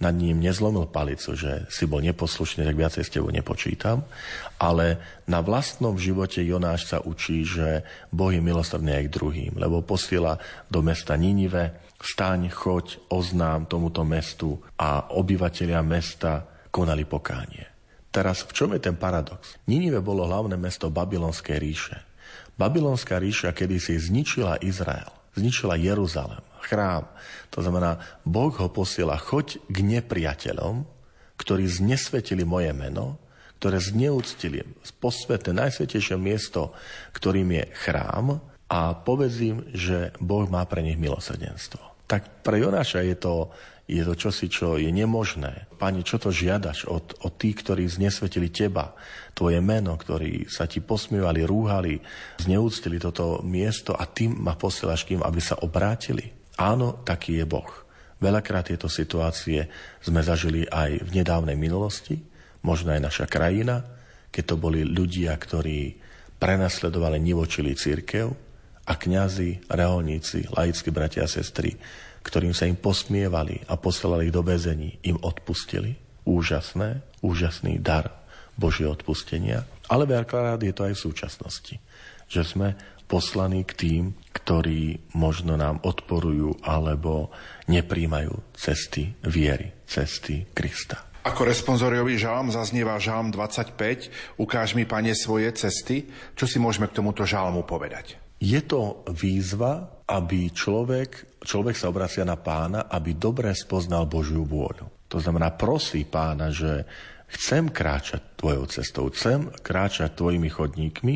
nad ním nezlomil palicu, že si bol neposlušný, tak viacej s tebou nepočítam. Ale na vlastnom živote Jonáš sa učí, že Boh je milosrdný aj k druhým, lebo posiela do mesta Ninive, staň, choď, oznám tomuto mestu a obyvateľia mesta konali pokánie. Teraz v čom je ten paradox? Ninive bolo hlavné mesto Babylonskej ríše. Babylonská ríša kedysi zničila Izrael, zničila Jeruzalem chrám. To znamená, Boh ho posiela, choď k nepriateľom, ktorí znesvetili moje meno, ktoré zneúctili posvetné najsvetejšie miesto, ktorým je chrám a povedz im, že Boh má pre nich milosrdenstvo. Tak pre Jonáša je to, je to čosi, čo je nemožné. Pani, čo to žiadaš od, od tých, ktorí znesvetili teba, tvoje meno, ktorí sa ti posmievali, rúhali, zneúctili toto miesto a tým ma posielaš kým, aby sa obrátili? Áno, taký je Boh. Veľakrát tieto situácie sme zažili aj v nedávnej minulosti, možno aj naša krajina, keď to boli ľudia, ktorí prenasledovali, nivočili církev a kňazi, reholníci, laickí bratia a sestry, ktorým sa im posmievali a posielali ich do väzení, im odpustili. Úžasné, úžasný dar Božie odpustenia. Ale veľakrát je to aj v súčasnosti, že sme poslaní k tým, ktorí možno nám odporujú alebo nepríjmajú cesty viery, cesty Krista. Ako responsoriový žalm zaznieva žalm 25, ukáž mi, pane, svoje cesty. Čo si môžeme k tomuto žalmu povedať? Je to výzva, aby človek, človek sa obracia na pána, aby dobre spoznal Božiu vôľu. To znamená, prosí pána, že Chcem kráčať tvojou cestou, chcem kráčať tvojimi chodníkmi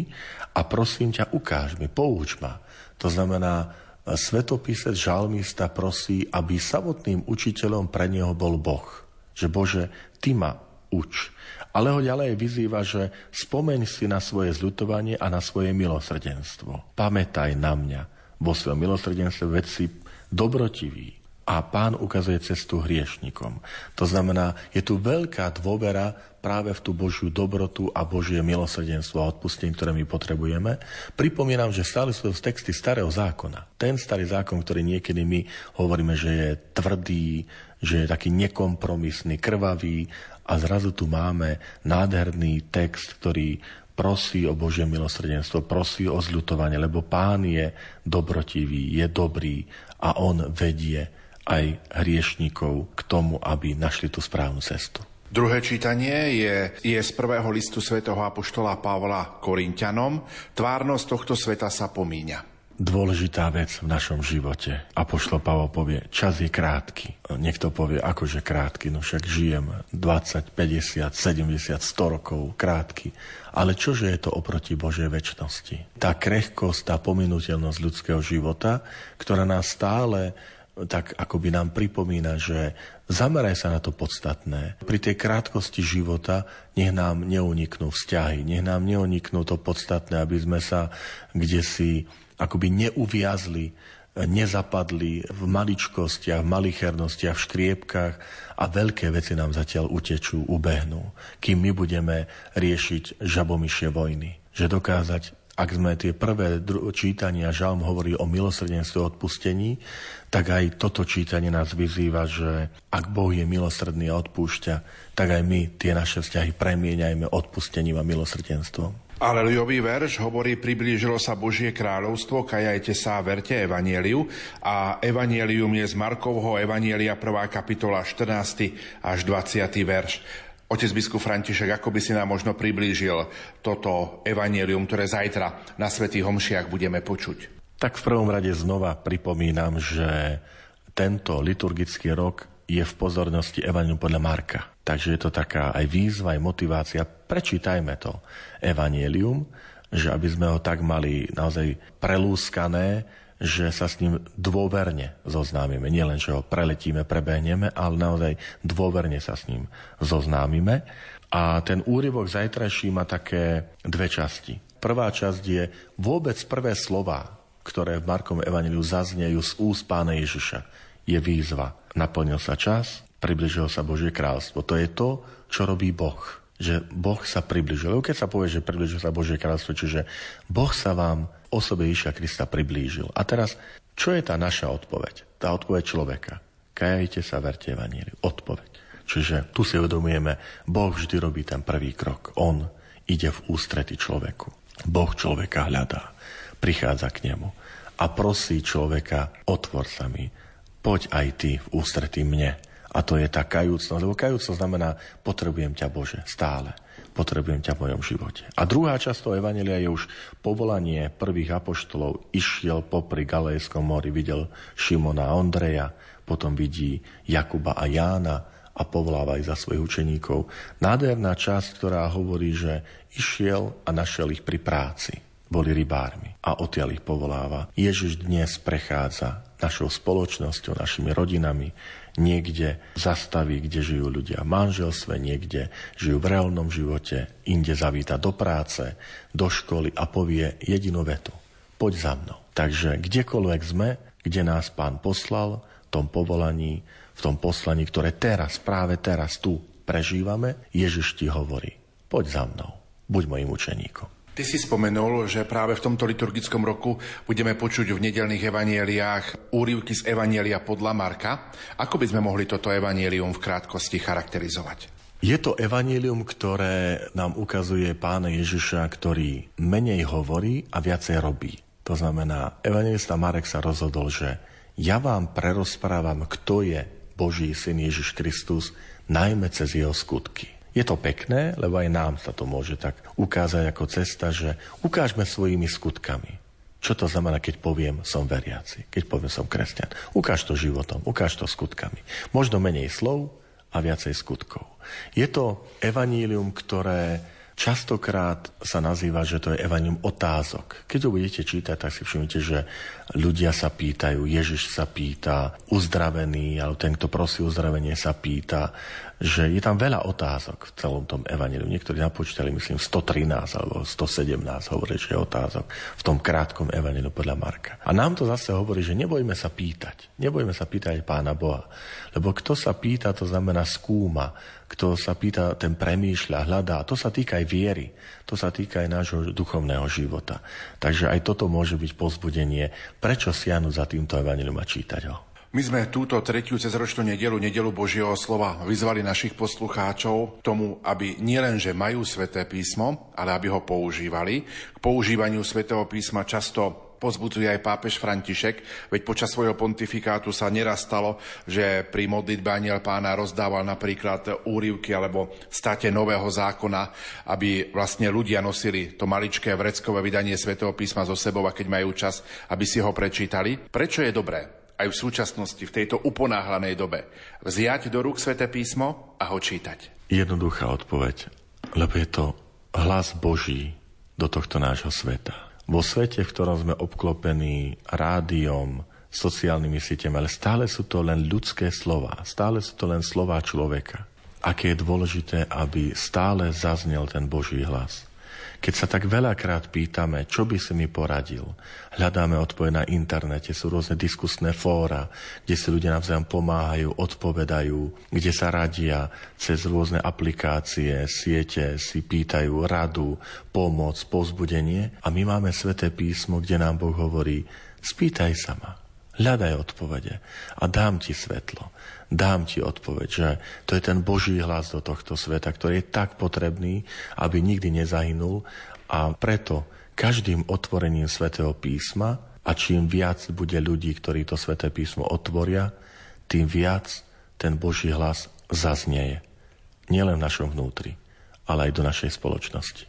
a prosím ťa, ukáž mi, pouč ma. To znamená, svetopisec, žalmista prosí, aby samotným učiteľom pre neho bol Boh. Že Bože, ty ma uč. Ale ho ďalej vyzýva, že spomeň si na svoje zľutovanie a na svoje milosrdenstvo. Pamätaj na mňa vo svojom milosrdenstve, veď si dobrotivý, a pán ukazuje cestu hriešnikom. To znamená, je tu veľká dôvera práve v tú Božiu dobrotu a Božie milosrdenstvo a odpustenie, ktoré my potrebujeme. Pripomínam, že stále sú to texty starého zákona. Ten starý zákon, ktorý niekedy my hovoríme, že je tvrdý, že je taký nekompromisný, krvavý a zrazu tu máme nádherný text, ktorý prosí o Božie milosrdenstvo, prosí o zľutovanie, lebo Pán je dobrotivý, je dobrý a On vedie aj hriešnikov k tomu, aby našli tú správnu cestu. Druhé čítanie je, je z prvého listu svätého Apoštola Pavla Korintianom. Tvárnosť tohto sveta sa pomíňa. Dôležitá vec v našom živote. A pošlo Pavol povie, čas je krátky. Niekto povie, akože krátky, no však žijem 20, 50, 70, 100 rokov krátky. Ale čože je to oproti Božej väčšnosti? Tá krehkosť, tá pominuteľnosť ľudského života, ktorá nás stále tak akoby nám pripomína, že zameraj sa na to podstatné. Pri tej krátkosti života nech nám neuniknú vzťahy, nech nám neuniknú to podstatné, aby sme sa kde si akoby neuviazli, nezapadli v maličkostiach, v malichernostiach, v škriepkách a veľké veci nám zatiaľ utečú, ubehnú, kým my budeme riešiť žabomyšie vojny. Že dokázať ak sme tie prvé čítania žalm hovorí o milosrdenstve odpustení, tak aj toto čítanie nás vyzýva, že ak Boh je milosrdný a odpúšťa, tak aj my tie naše vzťahy premieňajme odpustením a milosrdenstvom. Alelujový verš hovorí, priblížilo sa Božie kráľovstvo, kajajte sa a verte evanieliu. A evanielium je z Markovho evanielia 1. kapitola 14. až 20. verš. Otec biskup František, ako by si nám možno priblížil toto evanielium, ktoré zajtra na Svetých Homšiach budeme počuť? Tak v prvom rade znova pripomínam, že tento liturgický rok je v pozornosti Evangelium podľa Marka. Takže je to taká aj výzva, aj motivácia. Prečítajme to Evangelium, že aby sme ho tak mali naozaj prelúskané, že sa s ním dôverne zoznámime. Nielen, že ho preletíme, prebehneme, ale naozaj dôverne sa s ním zoznámime. A ten úryvok zajtrajší má také dve časti. Prvá časť je vôbec prvé slova, ktoré v Markom Evangeliu zaznejú z úst pána Ježiša. Je výzva. Naplnil sa čas, približilo sa Božie kráľstvo. To je to, čo robí Boh že Boh sa približil. Lebo keď sa povie, že približil sa Božie kráľstvo, čiže Boh sa vám osobe Iša Krista priblížil. A teraz, čo je tá naša odpoveď? Tá odpoveď človeka. Kajajte sa, verte Evangeliu. Odpoveď. Čiže tu si uvedomujeme, Boh vždy robí ten prvý krok. On ide v ústrety človeku. Boh človeka hľadá, prichádza k nemu a prosí človeka, otvor sa mi, poď aj ty v ústretí mne. A to je tá kajúcnosť, lebo kajúcnosť znamená, potrebujem ťa Bože, stále potrebujem ťa v mojom živote. A druhá časť toho Evangelia je už povolanie prvých apoštolov. Išiel popri Galejskom mori, videl Šimona a Ondreja, potom vidí Jakuba a Jána a povoláva ich za svojich učeníkov. Nádherná časť, ktorá hovorí, že išiel a našiel ich pri práci. Boli rybármi a odtiaľ ich povoláva. Ježiš dnes prechádza našou spoločnosťou, našimi rodinami, niekde zastaví, kde žijú ľudia v manželstve, niekde žijú v reálnom živote, inde zavíta do práce, do školy a povie jedinú vetu. Poď za mnou. Takže kdekoľvek sme, kde nás pán poslal, v tom povolaní, v tom poslaní, ktoré teraz, práve teraz tu prežívame, Ježiš ti hovorí, poď za mnou, buď mojim učeníkom. Ty si spomenul, že práve v tomto liturgickom roku budeme počuť v nedelných evanieliách úrivky z evanielia podľa Marka. Ako by sme mohli toto evanielium v krátkosti charakterizovať? Je to evanielium, ktoré nám ukazuje pána Ježiša, ktorý menej hovorí a viacej robí. To znamená, evangelista Marek sa rozhodol, že ja vám prerozprávam, kto je Boží syn Ježiš Kristus, najmä cez jeho skutky. Je to pekné, lebo aj nám sa to môže tak ukázať ako cesta, že ukážme svojimi skutkami. Čo to znamená, keď poviem, som veriaci, keď poviem, som kresťan. Ukáž to životom, ukáž to skutkami. Možno menej slov a viacej skutkov. Je to evanílium, ktoré Častokrát sa nazýva, že to je evanium otázok. Keď ho budete čítať, tak si všimnite, že ľudia sa pýtajú, Ježiš sa pýta, uzdravený, alebo ten, kto prosí uzdravenie, sa pýta, že je tam veľa otázok v celom tom evaneliu. Niektorí napočítali, myslím, 113 alebo 117 hovorí, že je otázok v tom krátkom evaneliu podľa Marka. A nám to zase hovorí, že nebojme sa pýtať. Nebojme sa pýtať Pána Boha. Lebo kto sa pýta, to znamená skúma. Kto sa pýta, ten premýšľa, hľadá. To sa týka aj viery. To sa týka aj nášho duchovného života. Takže aj toto môže byť pozbudenie. Prečo siahnuť za týmto evanelium a čítať ho? My sme túto tretiu cezročnú nedelu, nedelu Božieho slova, vyzvali našich poslucháčov k tomu, aby nielenže majú sveté písmo, ale aby ho používali. K používaniu svetého písma často pozbudzuje aj pápež František, veď počas svojho pontifikátu sa neraz stalo, že pri modlitbe aniel pána rozdával napríklad úrivky alebo state nového zákona, aby vlastne ľudia nosili to maličké vreckové vydanie svätého písma zo sebou a keď majú čas, aby si ho prečítali. Prečo je dobré aj v súčasnosti, v tejto uponáhlanej dobe, vziať do rúk sväté písmo a ho čítať? Jednoduchá odpoveď, lebo je to hlas Boží do tohto nášho sveta. Vo svete, v ktorom sme obklopení rádiom, sociálnymi sieťami, ale stále sú to len ľudské slova, stále sú to len slova človeka. Aké je dôležité, aby stále zaznel ten Boží hlas. Keď sa tak veľakrát pýtame, čo by si mi poradil, hľadáme odpoveď na internete, sú rôzne diskusné fóra, kde si ľudia navzájom pomáhajú, odpovedajú, kde sa radia cez rôzne aplikácie, siete, si pýtajú radu, pomoc, pozbudenie. A my máme sväté písmo, kde nám Boh hovorí, spýtaj sa ma, hľadaj odpovede a dám ti svetlo dám ti odpoveď, že to je ten Boží hlas do tohto sveta, ktorý je tak potrebný, aby nikdy nezahynul a preto každým otvorením svätého písma a čím viac bude ľudí, ktorí to sväté písmo otvoria, tým viac ten Boží hlas zaznieje. Nielen v našom vnútri, ale aj do našej spoločnosti.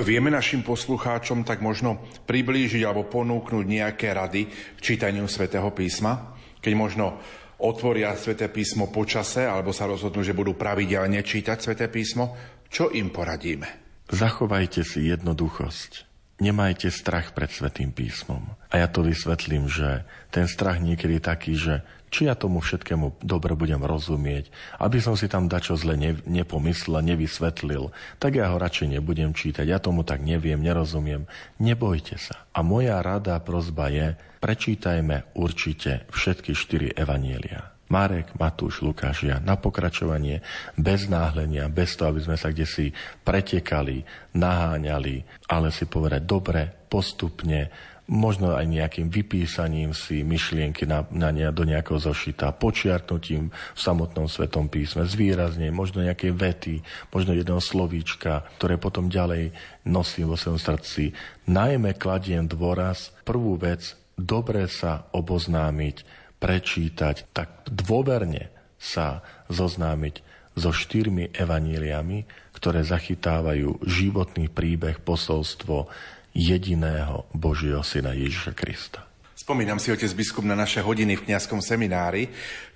Vieme našim poslucháčom tak možno priblížiť alebo ponúknuť nejaké rady k čítaniu svätého písma? Keď možno otvoria sväté písmo počase alebo sa rozhodnú, že budú pravidelne čítať sväté písmo, čo im poradíme? Zachovajte si jednoduchosť. Nemajte strach pred svetým písmom. A ja to vysvetlím, že ten strach niekedy je taký, že či ja tomu všetkému dobre budem rozumieť, aby som si tam dačo zle ne, nepomyslel, nevysvetlil, tak ja ho radšej nebudem čítať, ja tomu tak neviem, nerozumiem. Nebojte sa. A moja rada, prozba je, prečítajme určite všetky štyri evanielia. Marek, Matúš, Lukáš, ja na pokračovanie, bez náhlenia, bez toho, aby sme sa kde si pretekali, naháňali, ale si povedať dobre, postupne, možno aj nejakým vypísaním si myšlienky na, na ne, do nejakého zošita, počiarknutím v samotnom Svetom písme, zvýrazne, možno nejaké vety, možno jedného slovíčka, ktoré potom ďalej nosím vo svojom srdci. Najmä kladiem dôraz, prvú vec, dobre sa oboznámiť, prečítať, tak dôverne sa zoznámiť so štyrmi evaníliami, ktoré zachytávajú životný príbeh, posolstvo, jediného Božieho Syna Ježiša Krista. Spomínam si, otec biskup, na naše hodiny v kňazskom seminári,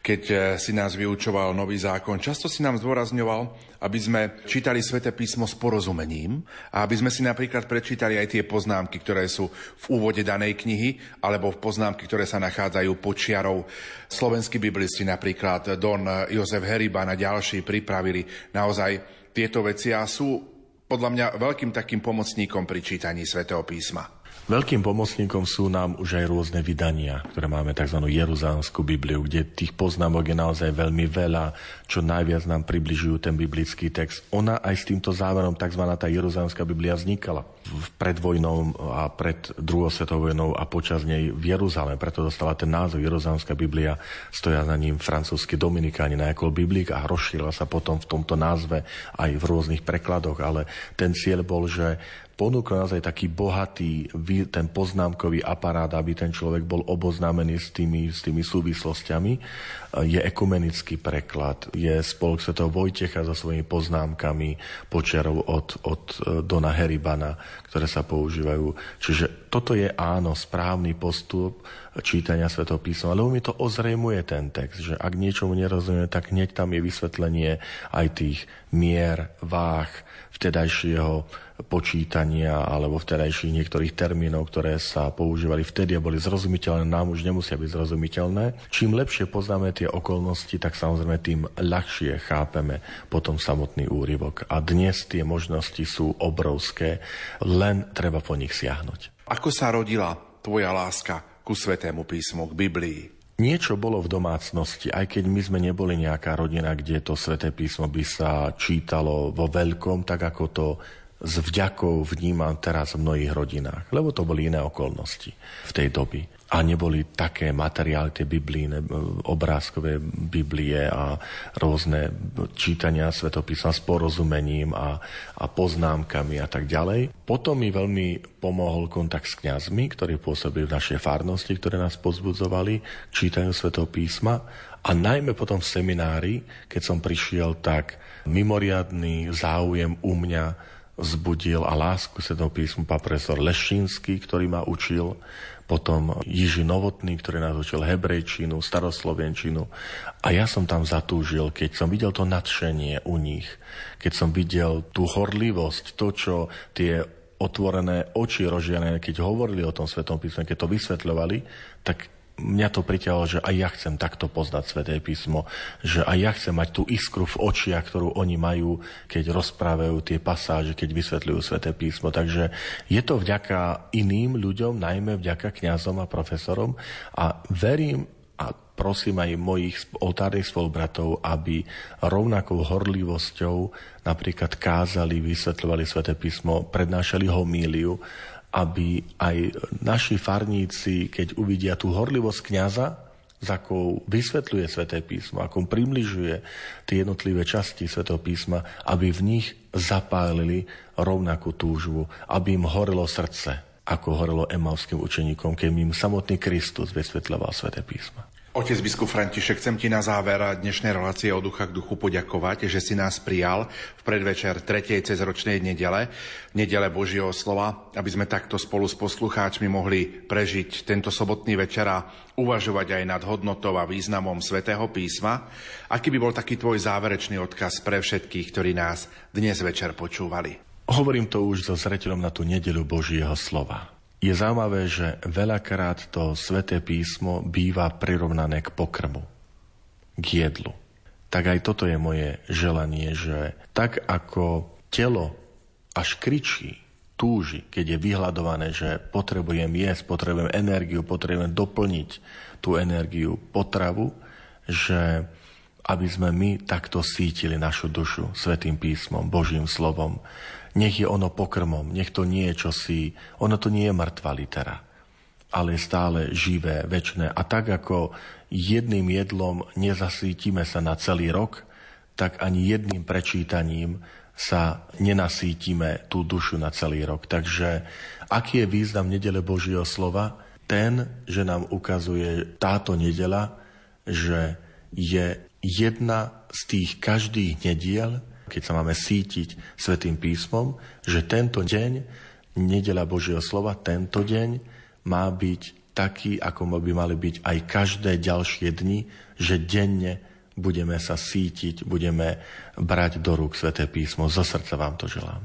keď eh, si nás vyučoval nový zákon. Často si nám zdôrazňoval, aby sme čítali sväté písmo s porozumením a aby sme si napríklad prečítali aj tie poznámky, ktoré sú v úvode danej knihy, alebo v poznámky, ktoré sa nachádzajú počiarov. Slovenskí biblisti, napríklad Don Jozef Heriban a ďalší pripravili naozaj tieto veci a sú podľa mňa veľkým takým pomocníkom pri čítaní svätého písma. Veľkým pomocníkom sú nám už aj rôzne vydania, ktoré máme tzv. Jeruzámskú Bibliu, kde tých poznámok je naozaj veľmi veľa, čo najviac nám približujú ten biblický text. Ona aj s týmto záverom tzv. tá Jeruzámska Biblia vznikala v predvojnou a pred druhou svetovou vojnou a počas nej v Jeruzalém. Preto dostala ten názov Jeruzámska Biblia. Stoja na ním francúzsky dominikáni na Jakol Biblík a rozšírila sa potom v tomto názve aj v rôznych prekladoch. Ale ten cieľ bol, že ponúkla naozaj taký bohatý ten poznámkový aparát, aby ten človek bol oboznámený s tými, s tými súvislostiami. Je ekumenický preklad, je spolok Sv. Vojtecha so svojimi poznámkami počiarov od, od Dona Heribana, ktoré sa používajú. Čiže toto je áno, správny postup čítania Sv. písma, lebo mi to ozrejmuje ten text, že ak niečomu nerozumie, tak hneď tam je vysvetlenie aj tých mier, váh, vtedajšieho počítania alebo vtedajších niektorých termínov, ktoré sa používali vtedy a boli zrozumiteľné, nám už nemusia byť zrozumiteľné. Čím lepšie poznáme tie okolnosti, tak samozrejme tým ľahšie chápeme potom samotný úryvok. A dnes tie možnosti sú obrovské, len treba po nich siahnuť. Ako sa rodila tvoja láska ku Svetému písmu, k Biblii? Niečo bolo v domácnosti, aj keď my sme neboli nejaká rodina, kde to sväté písmo by sa čítalo vo veľkom, tak ako to s vďakou vnímam teraz v mnohých rodinách, lebo to boli iné okolnosti v tej doby. A neboli také materiály, tie biblíne, obrázkové Biblie a rôzne čítania svetopísma s porozumením a, a poznámkami a tak ďalej. Potom mi veľmi pomohol kontakt s kňazmi, ktorí pôsobili v našej farnosti, ktoré nás pozbudzovali, čítajú svetopísma a najmä potom v seminári, keď som prišiel, tak mimoriadný záujem u mňa vzbudil a lásku Svetého písmu pán profesor Lešínsky, ktorý ma učil, potom Jiži Novotný, ktorý nás učil hebrejčinu, staroslovenčinu. A ja som tam zatúžil, keď som videl to nadšenie u nich, keď som videl tú horlivosť, to, čo tie otvorené oči rozžiarené, keď hovorili o tom Svetom písme, keď to vysvetľovali, tak mňa to priťahlo, že aj ja chcem takto poznať Sveté písmo, že aj ja chcem mať tú iskru v očiach, ktorú oni majú, keď rozprávajú tie pasáže, keď vysvetľujú Sveté písmo. Takže je to vďaka iným ľuďom, najmä vďaka kňazom a profesorom a verím a prosím aj mojich oltárnych spolubratov, aby rovnakou horlivosťou napríklad kázali, vysvetľovali Sveté písmo, prednášali homíliu aby aj naši farníci, keď uvidia tú horlivosť kniaza, s akou vysvetľuje Sveté písmo, akou približuje tie jednotlivé časti Svetého písma, aby v nich zapálili rovnakú túžbu, aby im horelo srdce, ako horelo emavským učeníkom, keď im samotný Kristus vysvetľoval Sveté písma. Otec biskup František, chcem ti na záver dnešnej relácie od ducha k duchu poďakovať, že si nás prijal v predvečer 3. cezročnej nedele, nedele Božieho slova, aby sme takto spolu s poslucháčmi mohli prežiť tento sobotný večer a uvažovať aj nad hodnotou a významom svätého písma. Aký by bol taký tvoj záverečný odkaz pre všetkých, ktorí nás dnes večer počúvali? Hovorím to už so zreteľom na tú nedelu Božieho slova. Je zaujímavé, že veľakrát to sväté písmo býva prirovnané k pokrmu, k jedlu. Tak aj toto je moje želanie, že tak ako telo až kričí, túži, keď je vyhľadované, že potrebujem jesť, potrebujem energiu, potrebujem doplniť tú energiu, potravu, že aby sme my takto sítili našu dušu Svetým písmom, Božím slovom, nech je ono pokrmom, nech to nie je čosi, ono to nie je mŕtva litera, ale je stále živé, väčšie. A tak ako jedným jedlom nezasítime sa na celý rok, tak ani jedným prečítaním sa nenasítime tú dušu na celý rok. Takže aký je význam nedele Božieho slova? Ten, že nám ukazuje táto nedela, že je jedna z tých každých nediel, keď sa máme sítiť Svetým písmom, že tento deň, nedela Božieho slova, tento deň má byť taký, ako by mali byť aj každé ďalšie dni, že denne budeme sa sítiť, budeme brať do rúk Sveté písmo. Zo srdca vám to želám.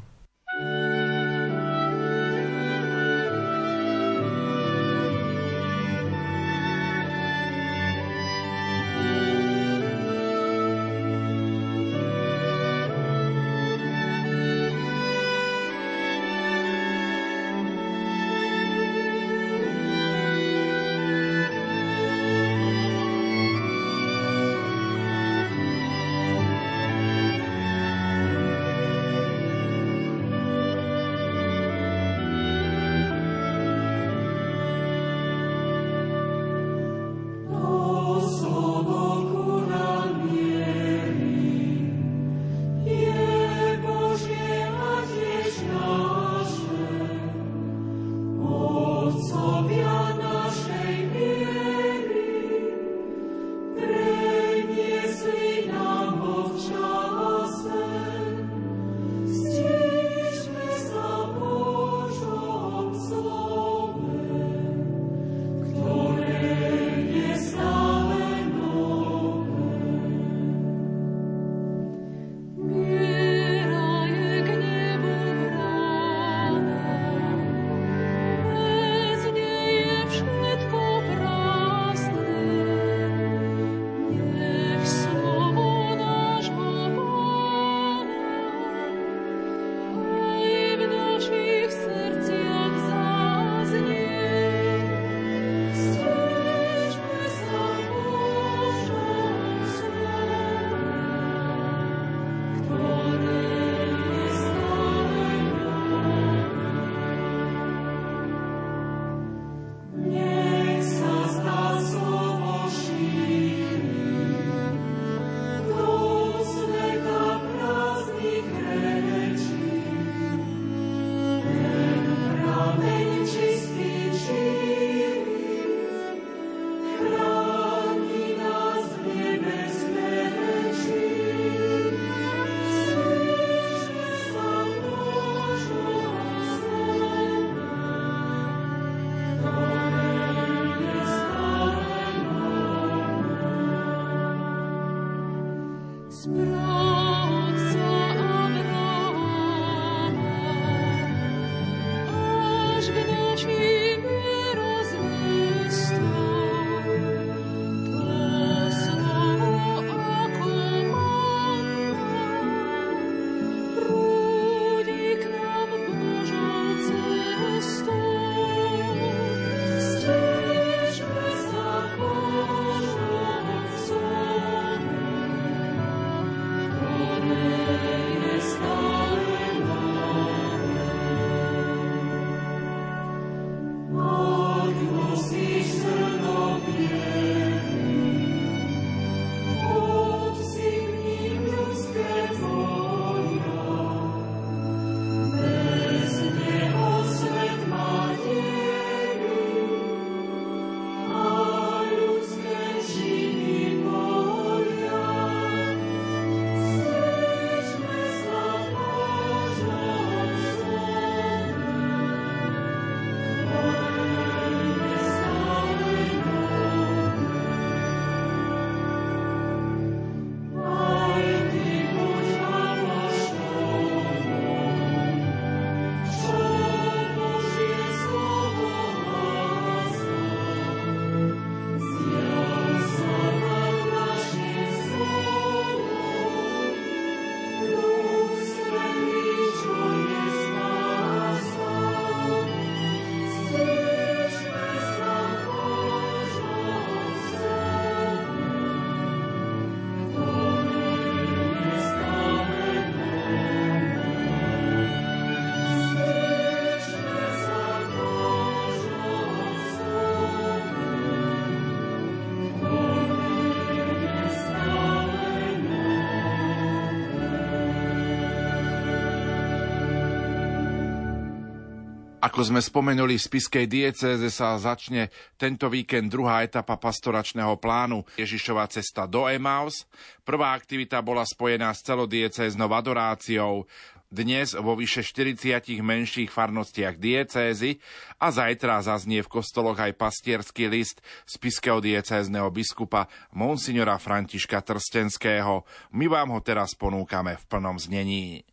Ako sme spomenuli, v spiskej diecéze sa začne tento víkend druhá etapa pastoračného plánu Ježišova cesta do Emaus. Prvá aktivita bola spojená s celodiecéznou adoráciou, dnes vo vyše 40 menších farnostiach diecézy a zajtra zaznie v kostoloch aj pastierský list spiského diecézneho biskupa Monsignora Františka Trstenského. My vám ho teraz ponúkame v plnom znení.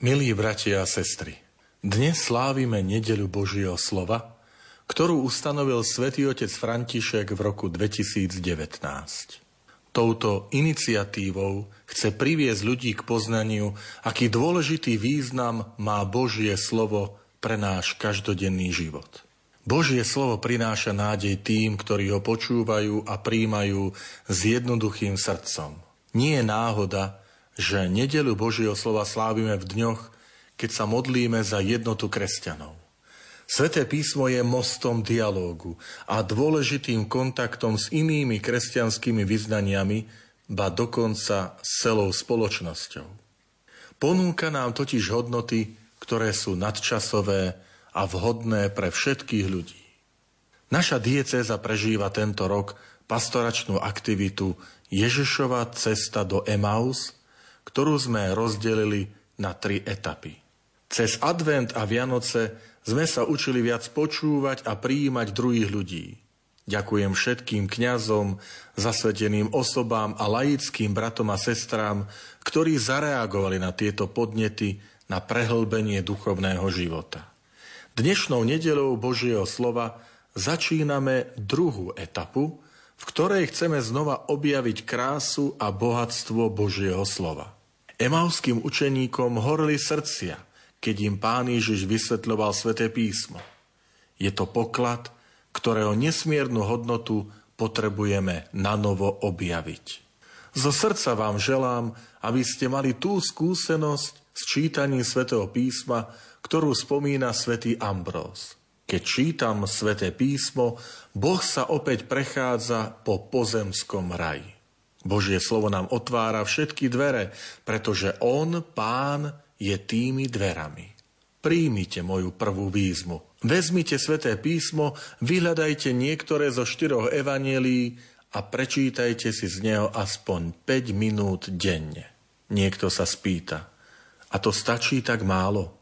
Milí bratia a sestry, dnes slávime nedeľu Božieho slova, ktorú ustanovil svätý otec František v roku 2019. Touto iniciatívou chce priviesť ľudí k poznaniu, aký dôležitý význam má Božie slovo pre náš každodenný život. Božie slovo prináša nádej tým, ktorí ho počúvajú a príjmajú s jednoduchým srdcom. Nie je náhoda, že nedelu Božieho slova slávime v dňoch, keď sa modlíme za jednotu kresťanov. Sveté písmo je mostom dialógu a dôležitým kontaktom s inými kresťanskými vyznaniami, ba dokonca s celou spoločnosťou. Ponúka nám totiž hodnoty, ktoré sú nadčasové a vhodné pre všetkých ľudí. Naša diecéza prežíva tento rok pastoračnú aktivitu Ježišova cesta do Emaus, ktorú sme rozdelili na tri etapy. Cez advent a Vianoce sme sa učili viac počúvať a prijímať druhých ľudí. Ďakujem všetkým kňazom, zasveteným osobám a laickým bratom a sestrám, ktorí zareagovali na tieto podnety na prehlbenie duchovného života. Dnešnou nedelou Božieho slova začíname druhú etapu, v ktorej chceme znova objaviť krásu a bohatstvo Božieho slova. Emauským učeníkom horli srdcia, keď im pán Ježiš vysvetľoval sväté písmo. Je to poklad, ktorého nesmiernu hodnotu potrebujeme na novo objaviť. Zo srdca vám želám, aby ste mali tú skúsenosť s čítaním svätého písma, ktorú spomína svätý Ambrós. Keď čítam sväté písmo, Boh sa opäť prechádza po pozemskom raji. Božie slovo nám otvára všetky dvere, pretože On, Pán, je tými dverami. Príjmite moju prvú výzmu. Vezmite sväté písmo, vyhľadajte niektoré zo štyroch evanielí a prečítajte si z neho aspoň 5 minút denne. Niekto sa spýta, a to stačí tak málo?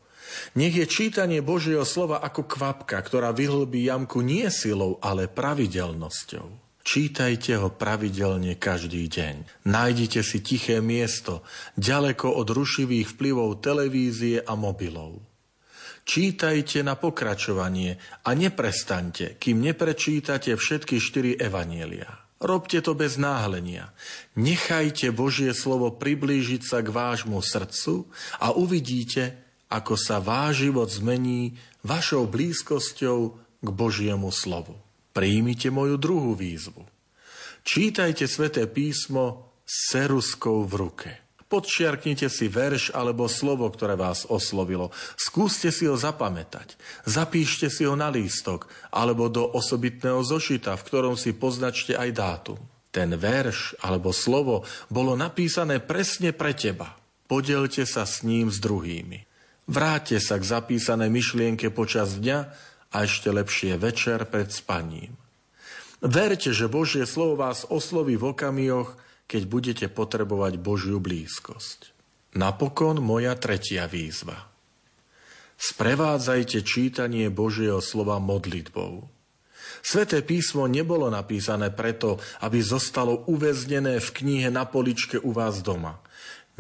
Nech je čítanie Božieho slova ako kvapka, ktorá vyhlbí jamku nie silou, ale pravidelnosťou. Čítajte ho pravidelne každý deň. Nájdite si tiché miesto, ďaleko od rušivých vplyvov televízie a mobilov. Čítajte na pokračovanie a neprestaňte, kým neprečítate všetky štyri evanielia. Robte to bez náhlenia. Nechajte Božie slovo priblížiť sa k vášmu srdcu a uvidíte, ako sa váš život zmení vašou blízkosťou k Božiemu slovu. Príjmite moju druhú výzvu. Čítajte sväté písmo s ceruskou v ruke. Podčiarknite si verš alebo slovo, ktoré vás oslovilo. Skúste si ho zapamätať. Zapíšte si ho na lístok alebo do osobitného zošita, v ktorom si poznačte aj dátum. Ten verš alebo slovo bolo napísané presne pre teba. Podelte sa s ním s druhými. Vráťte sa k zapísanej myšlienke počas dňa a ešte lepšie večer pred spaním. Verte, že Božie slovo vás osloví v okamihoch, keď budete potrebovať Božiu blízkosť. Napokon moja tretia výzva. Sprevádzajte čítanie Božieho slova modlitbou. Sveté písmo nebolo napísané preto, aby zostalo uväznené v knihe na poličke u vás doma.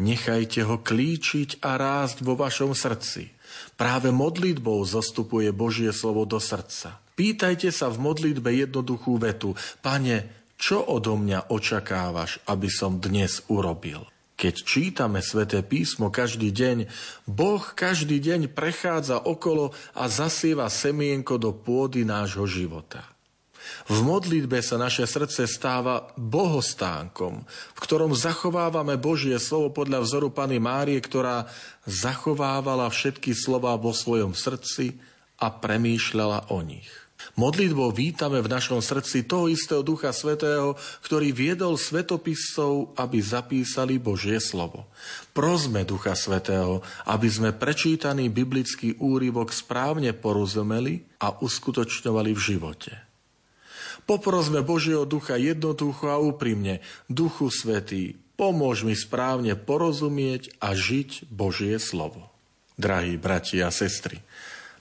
Nechajte ho klíčiť a rásť vo vašom srdci. Práve modlitbou zostupuje Božie slovo do srdca. Pýtajte sa v modlitbe jednoduchú vetu. Pane, čo odo mňa očakávaš, aby som dnes urobil? Keď čítame sväté písmo každý deň, Boh každý deň prechádza okolo a zasieva semienko do pôdy nášho života. V modlitbe sa naše srdce stáva bohostánkom, v ktorom zachovávame Božie slovo podľa vzoru Pany Márie, ktorá zachovávala všetky slova vo svojom srdci a premýšľala o nich. Modlitbou vítame v našom srdci toho istého Ducha Svetého, ktorý viedol svetopiscov, aby zapísali Božie slovo. Prosme Ducha Svetého, aby sme prečítaný biblický úryvok správne porozumeli a uskutočňovali v živote. Poprosme Božieho Ducha jednoducho a úprimne. Duchu Svetý, pomôž mi správne porozumieť a žiť Božie slovo. Drahí bratia a sestry,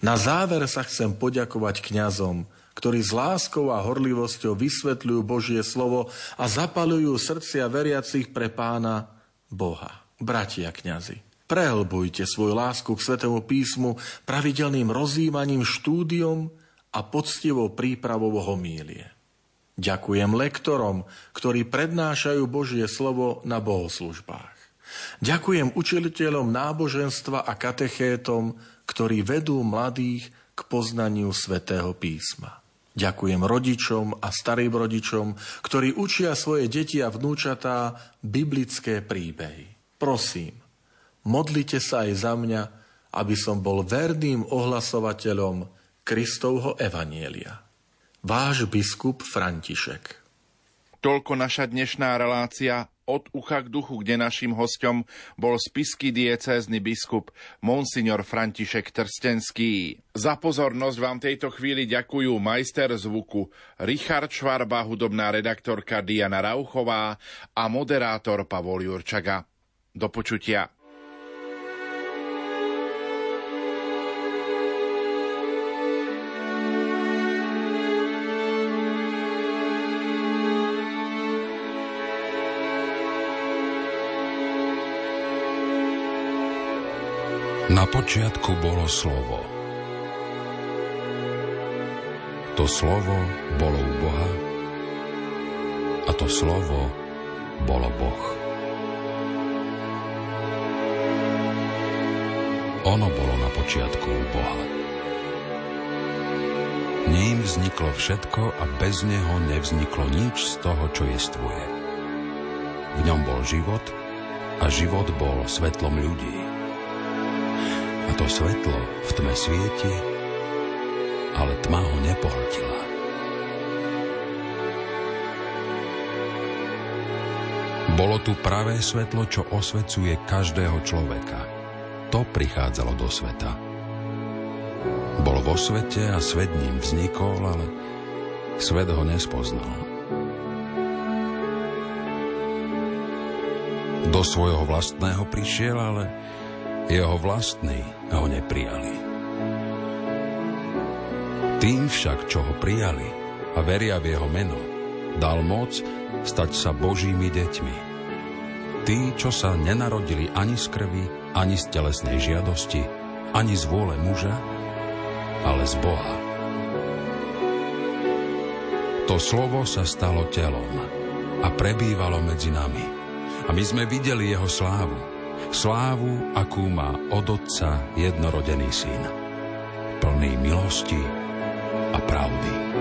na záver sa chcem poďakovať kňazom, ktorí s láskou a horlivosťou vysvetľujú Božie slovo a zapalujú srdcia veriacich pre pána Boha. Bratia kňazi, prehlbujte svoju lásku k Svetému písmu pravidelným rozjímaním, štúdiom a poctivou prípravou homílie. Ďakujem lektorom, ktorí prednášajú Božie slovo na bohoslužbách. Ďakujem učiteľom náboženstva a katechétom, ktorí vedú mladých k poznaniu svätého písma. Ďakujem rodičom a starým rodičom, ktorí učia svoje deti a vnúčatá biblické príbehy. Prosím, modlite sa aj za mňa, aby som bol verným ohlasovateľom Kristovho Evanielia. Váš biskup František. Toľko naša dnešná relácia od ucha k duchu, kde našim hostom bol spisky diecézny biskup Monsignor František Trstenský. Za pozornosť vám tejto chvíli ďakujú majster zvuku Richard Švarba, hudobná redaktorka Diana Rauchová a moderátor Pavol Jurčaga. Do počutia. Na počiatku bolo slovo. To slovo bolo u Boha a to slovo bolo Boh. Ono bolo na počiatku u Boha. Ním vzniklo všetko a bez neho nevzniklo nič z toho, čo jestvuje. V ňom bol život a život bol svetlom ľudí. A to svetlo v tme svieti, ale tma ho nepohltila. Bolo tu pravé svetlo, čo osvecuje každého človeka. To prichádzalo do sveta. Bol vo svete a svet ním vznikol, ale svet ho nespoznal. Do svojho vlastného prišiel, ale jeho vlastní ho neprijali. Tým však, čo ho prijali a veria v jeho meno, dal moc stať sa Božími deťmi. Tí, čo sa nenarodili ani z krvi, ani z telesnej žiadosti, ani z vôle muža, ale z Boha. To slovo sa stalo telom a prebývalo medzi nami. A my sme videli jeho slávu, slávu, akú má od Otca jednorodený syn, plný milosti a pravdy.